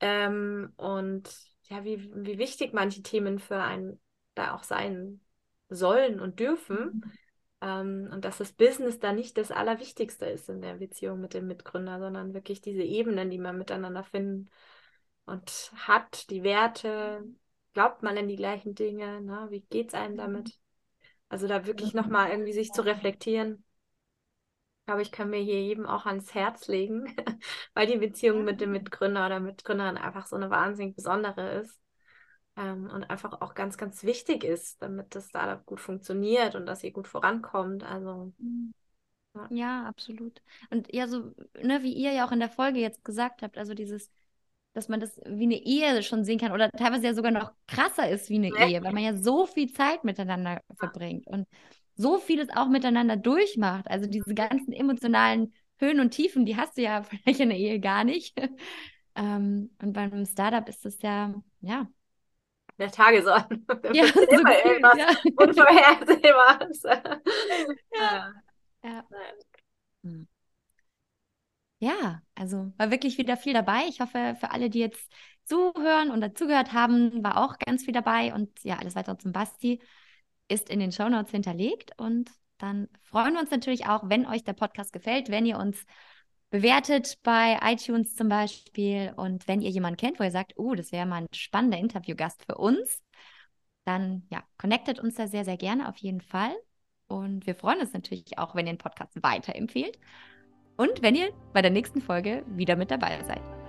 ähm, und ja, wie, wie wichtig manche Themen für einen da auch sein sollen und dürfen. Mhm. Ähm, und dass das Business da nicht das Allerwichtigste ist in der Beziehung mit dem Mitgründer, sondern wirklich diese Ebenen, die man miteinander finden und hat, die Werte, glaubt man an die gleichen Dinge, ne? wie geht es einem damit? Also da wirklich nochmal irgendwie sich zu reflektieren glaube, ich kann mir hier jedem auch ans Herz legen, (laughs) weil die Beziehung mit dem Mitgründer oder Mitgründerin einfach so eine wahnsinnig besondere ist ähm, und einfach auch ganz, ganz wichtig ist, damit das Startup gut funktioniert und dass ihr gut vorankommt. Also. Mhm. Ja. ja, absolut. Und ja, so, ne, wie ihr ja auch in der Folge jetzt gesagt habt, also dieses, dass man das wie eine Ehe schon sehen kann oder teilweise ja sogar noch krasser ist wie eine ja. Ehe, weil man ja so viel Zeit miteinander verbringt. Und so vieles auch miteinander durchmacht. Also diese ganzen emotionalen Höhen und Tiefen, die hast du ja (laughs) vielleicht in der Ehe gar nicht. ähm, und beim Startup ist es ja, ja. Der Tagesordnung. (laughs) Ja, so immer cool, irgendwas ja. Unvorhersehbares. (laughs) ja. Ja. Hm. ja, also war wirklich wieder viel dabei. Ich hoffe, für alle, die jetzt zuhören und dazugehört haben, war auch ganz viel dabei. Und ja, alles weitere zum Basti ist in den Shownotes hinterlegt. Und dann freuen wir uns natürlich auch, wenn euch der Podcast gefällt, wenn ihr uns bewertet bei iTunes zum Beispiel und wenn ihr jemanden kennt, wo ihr sagt, oh, das wäre mal ein spannender Interviewgast für uns, dann ja, connectet uns da sehr, sehr gerne auf jeden Fall. Und wir freuen uns natürlich auch, wenn ihr den Podcast weiterempfehlt und wenn ihr bei der nächsten Folge wieder mit dabei seid.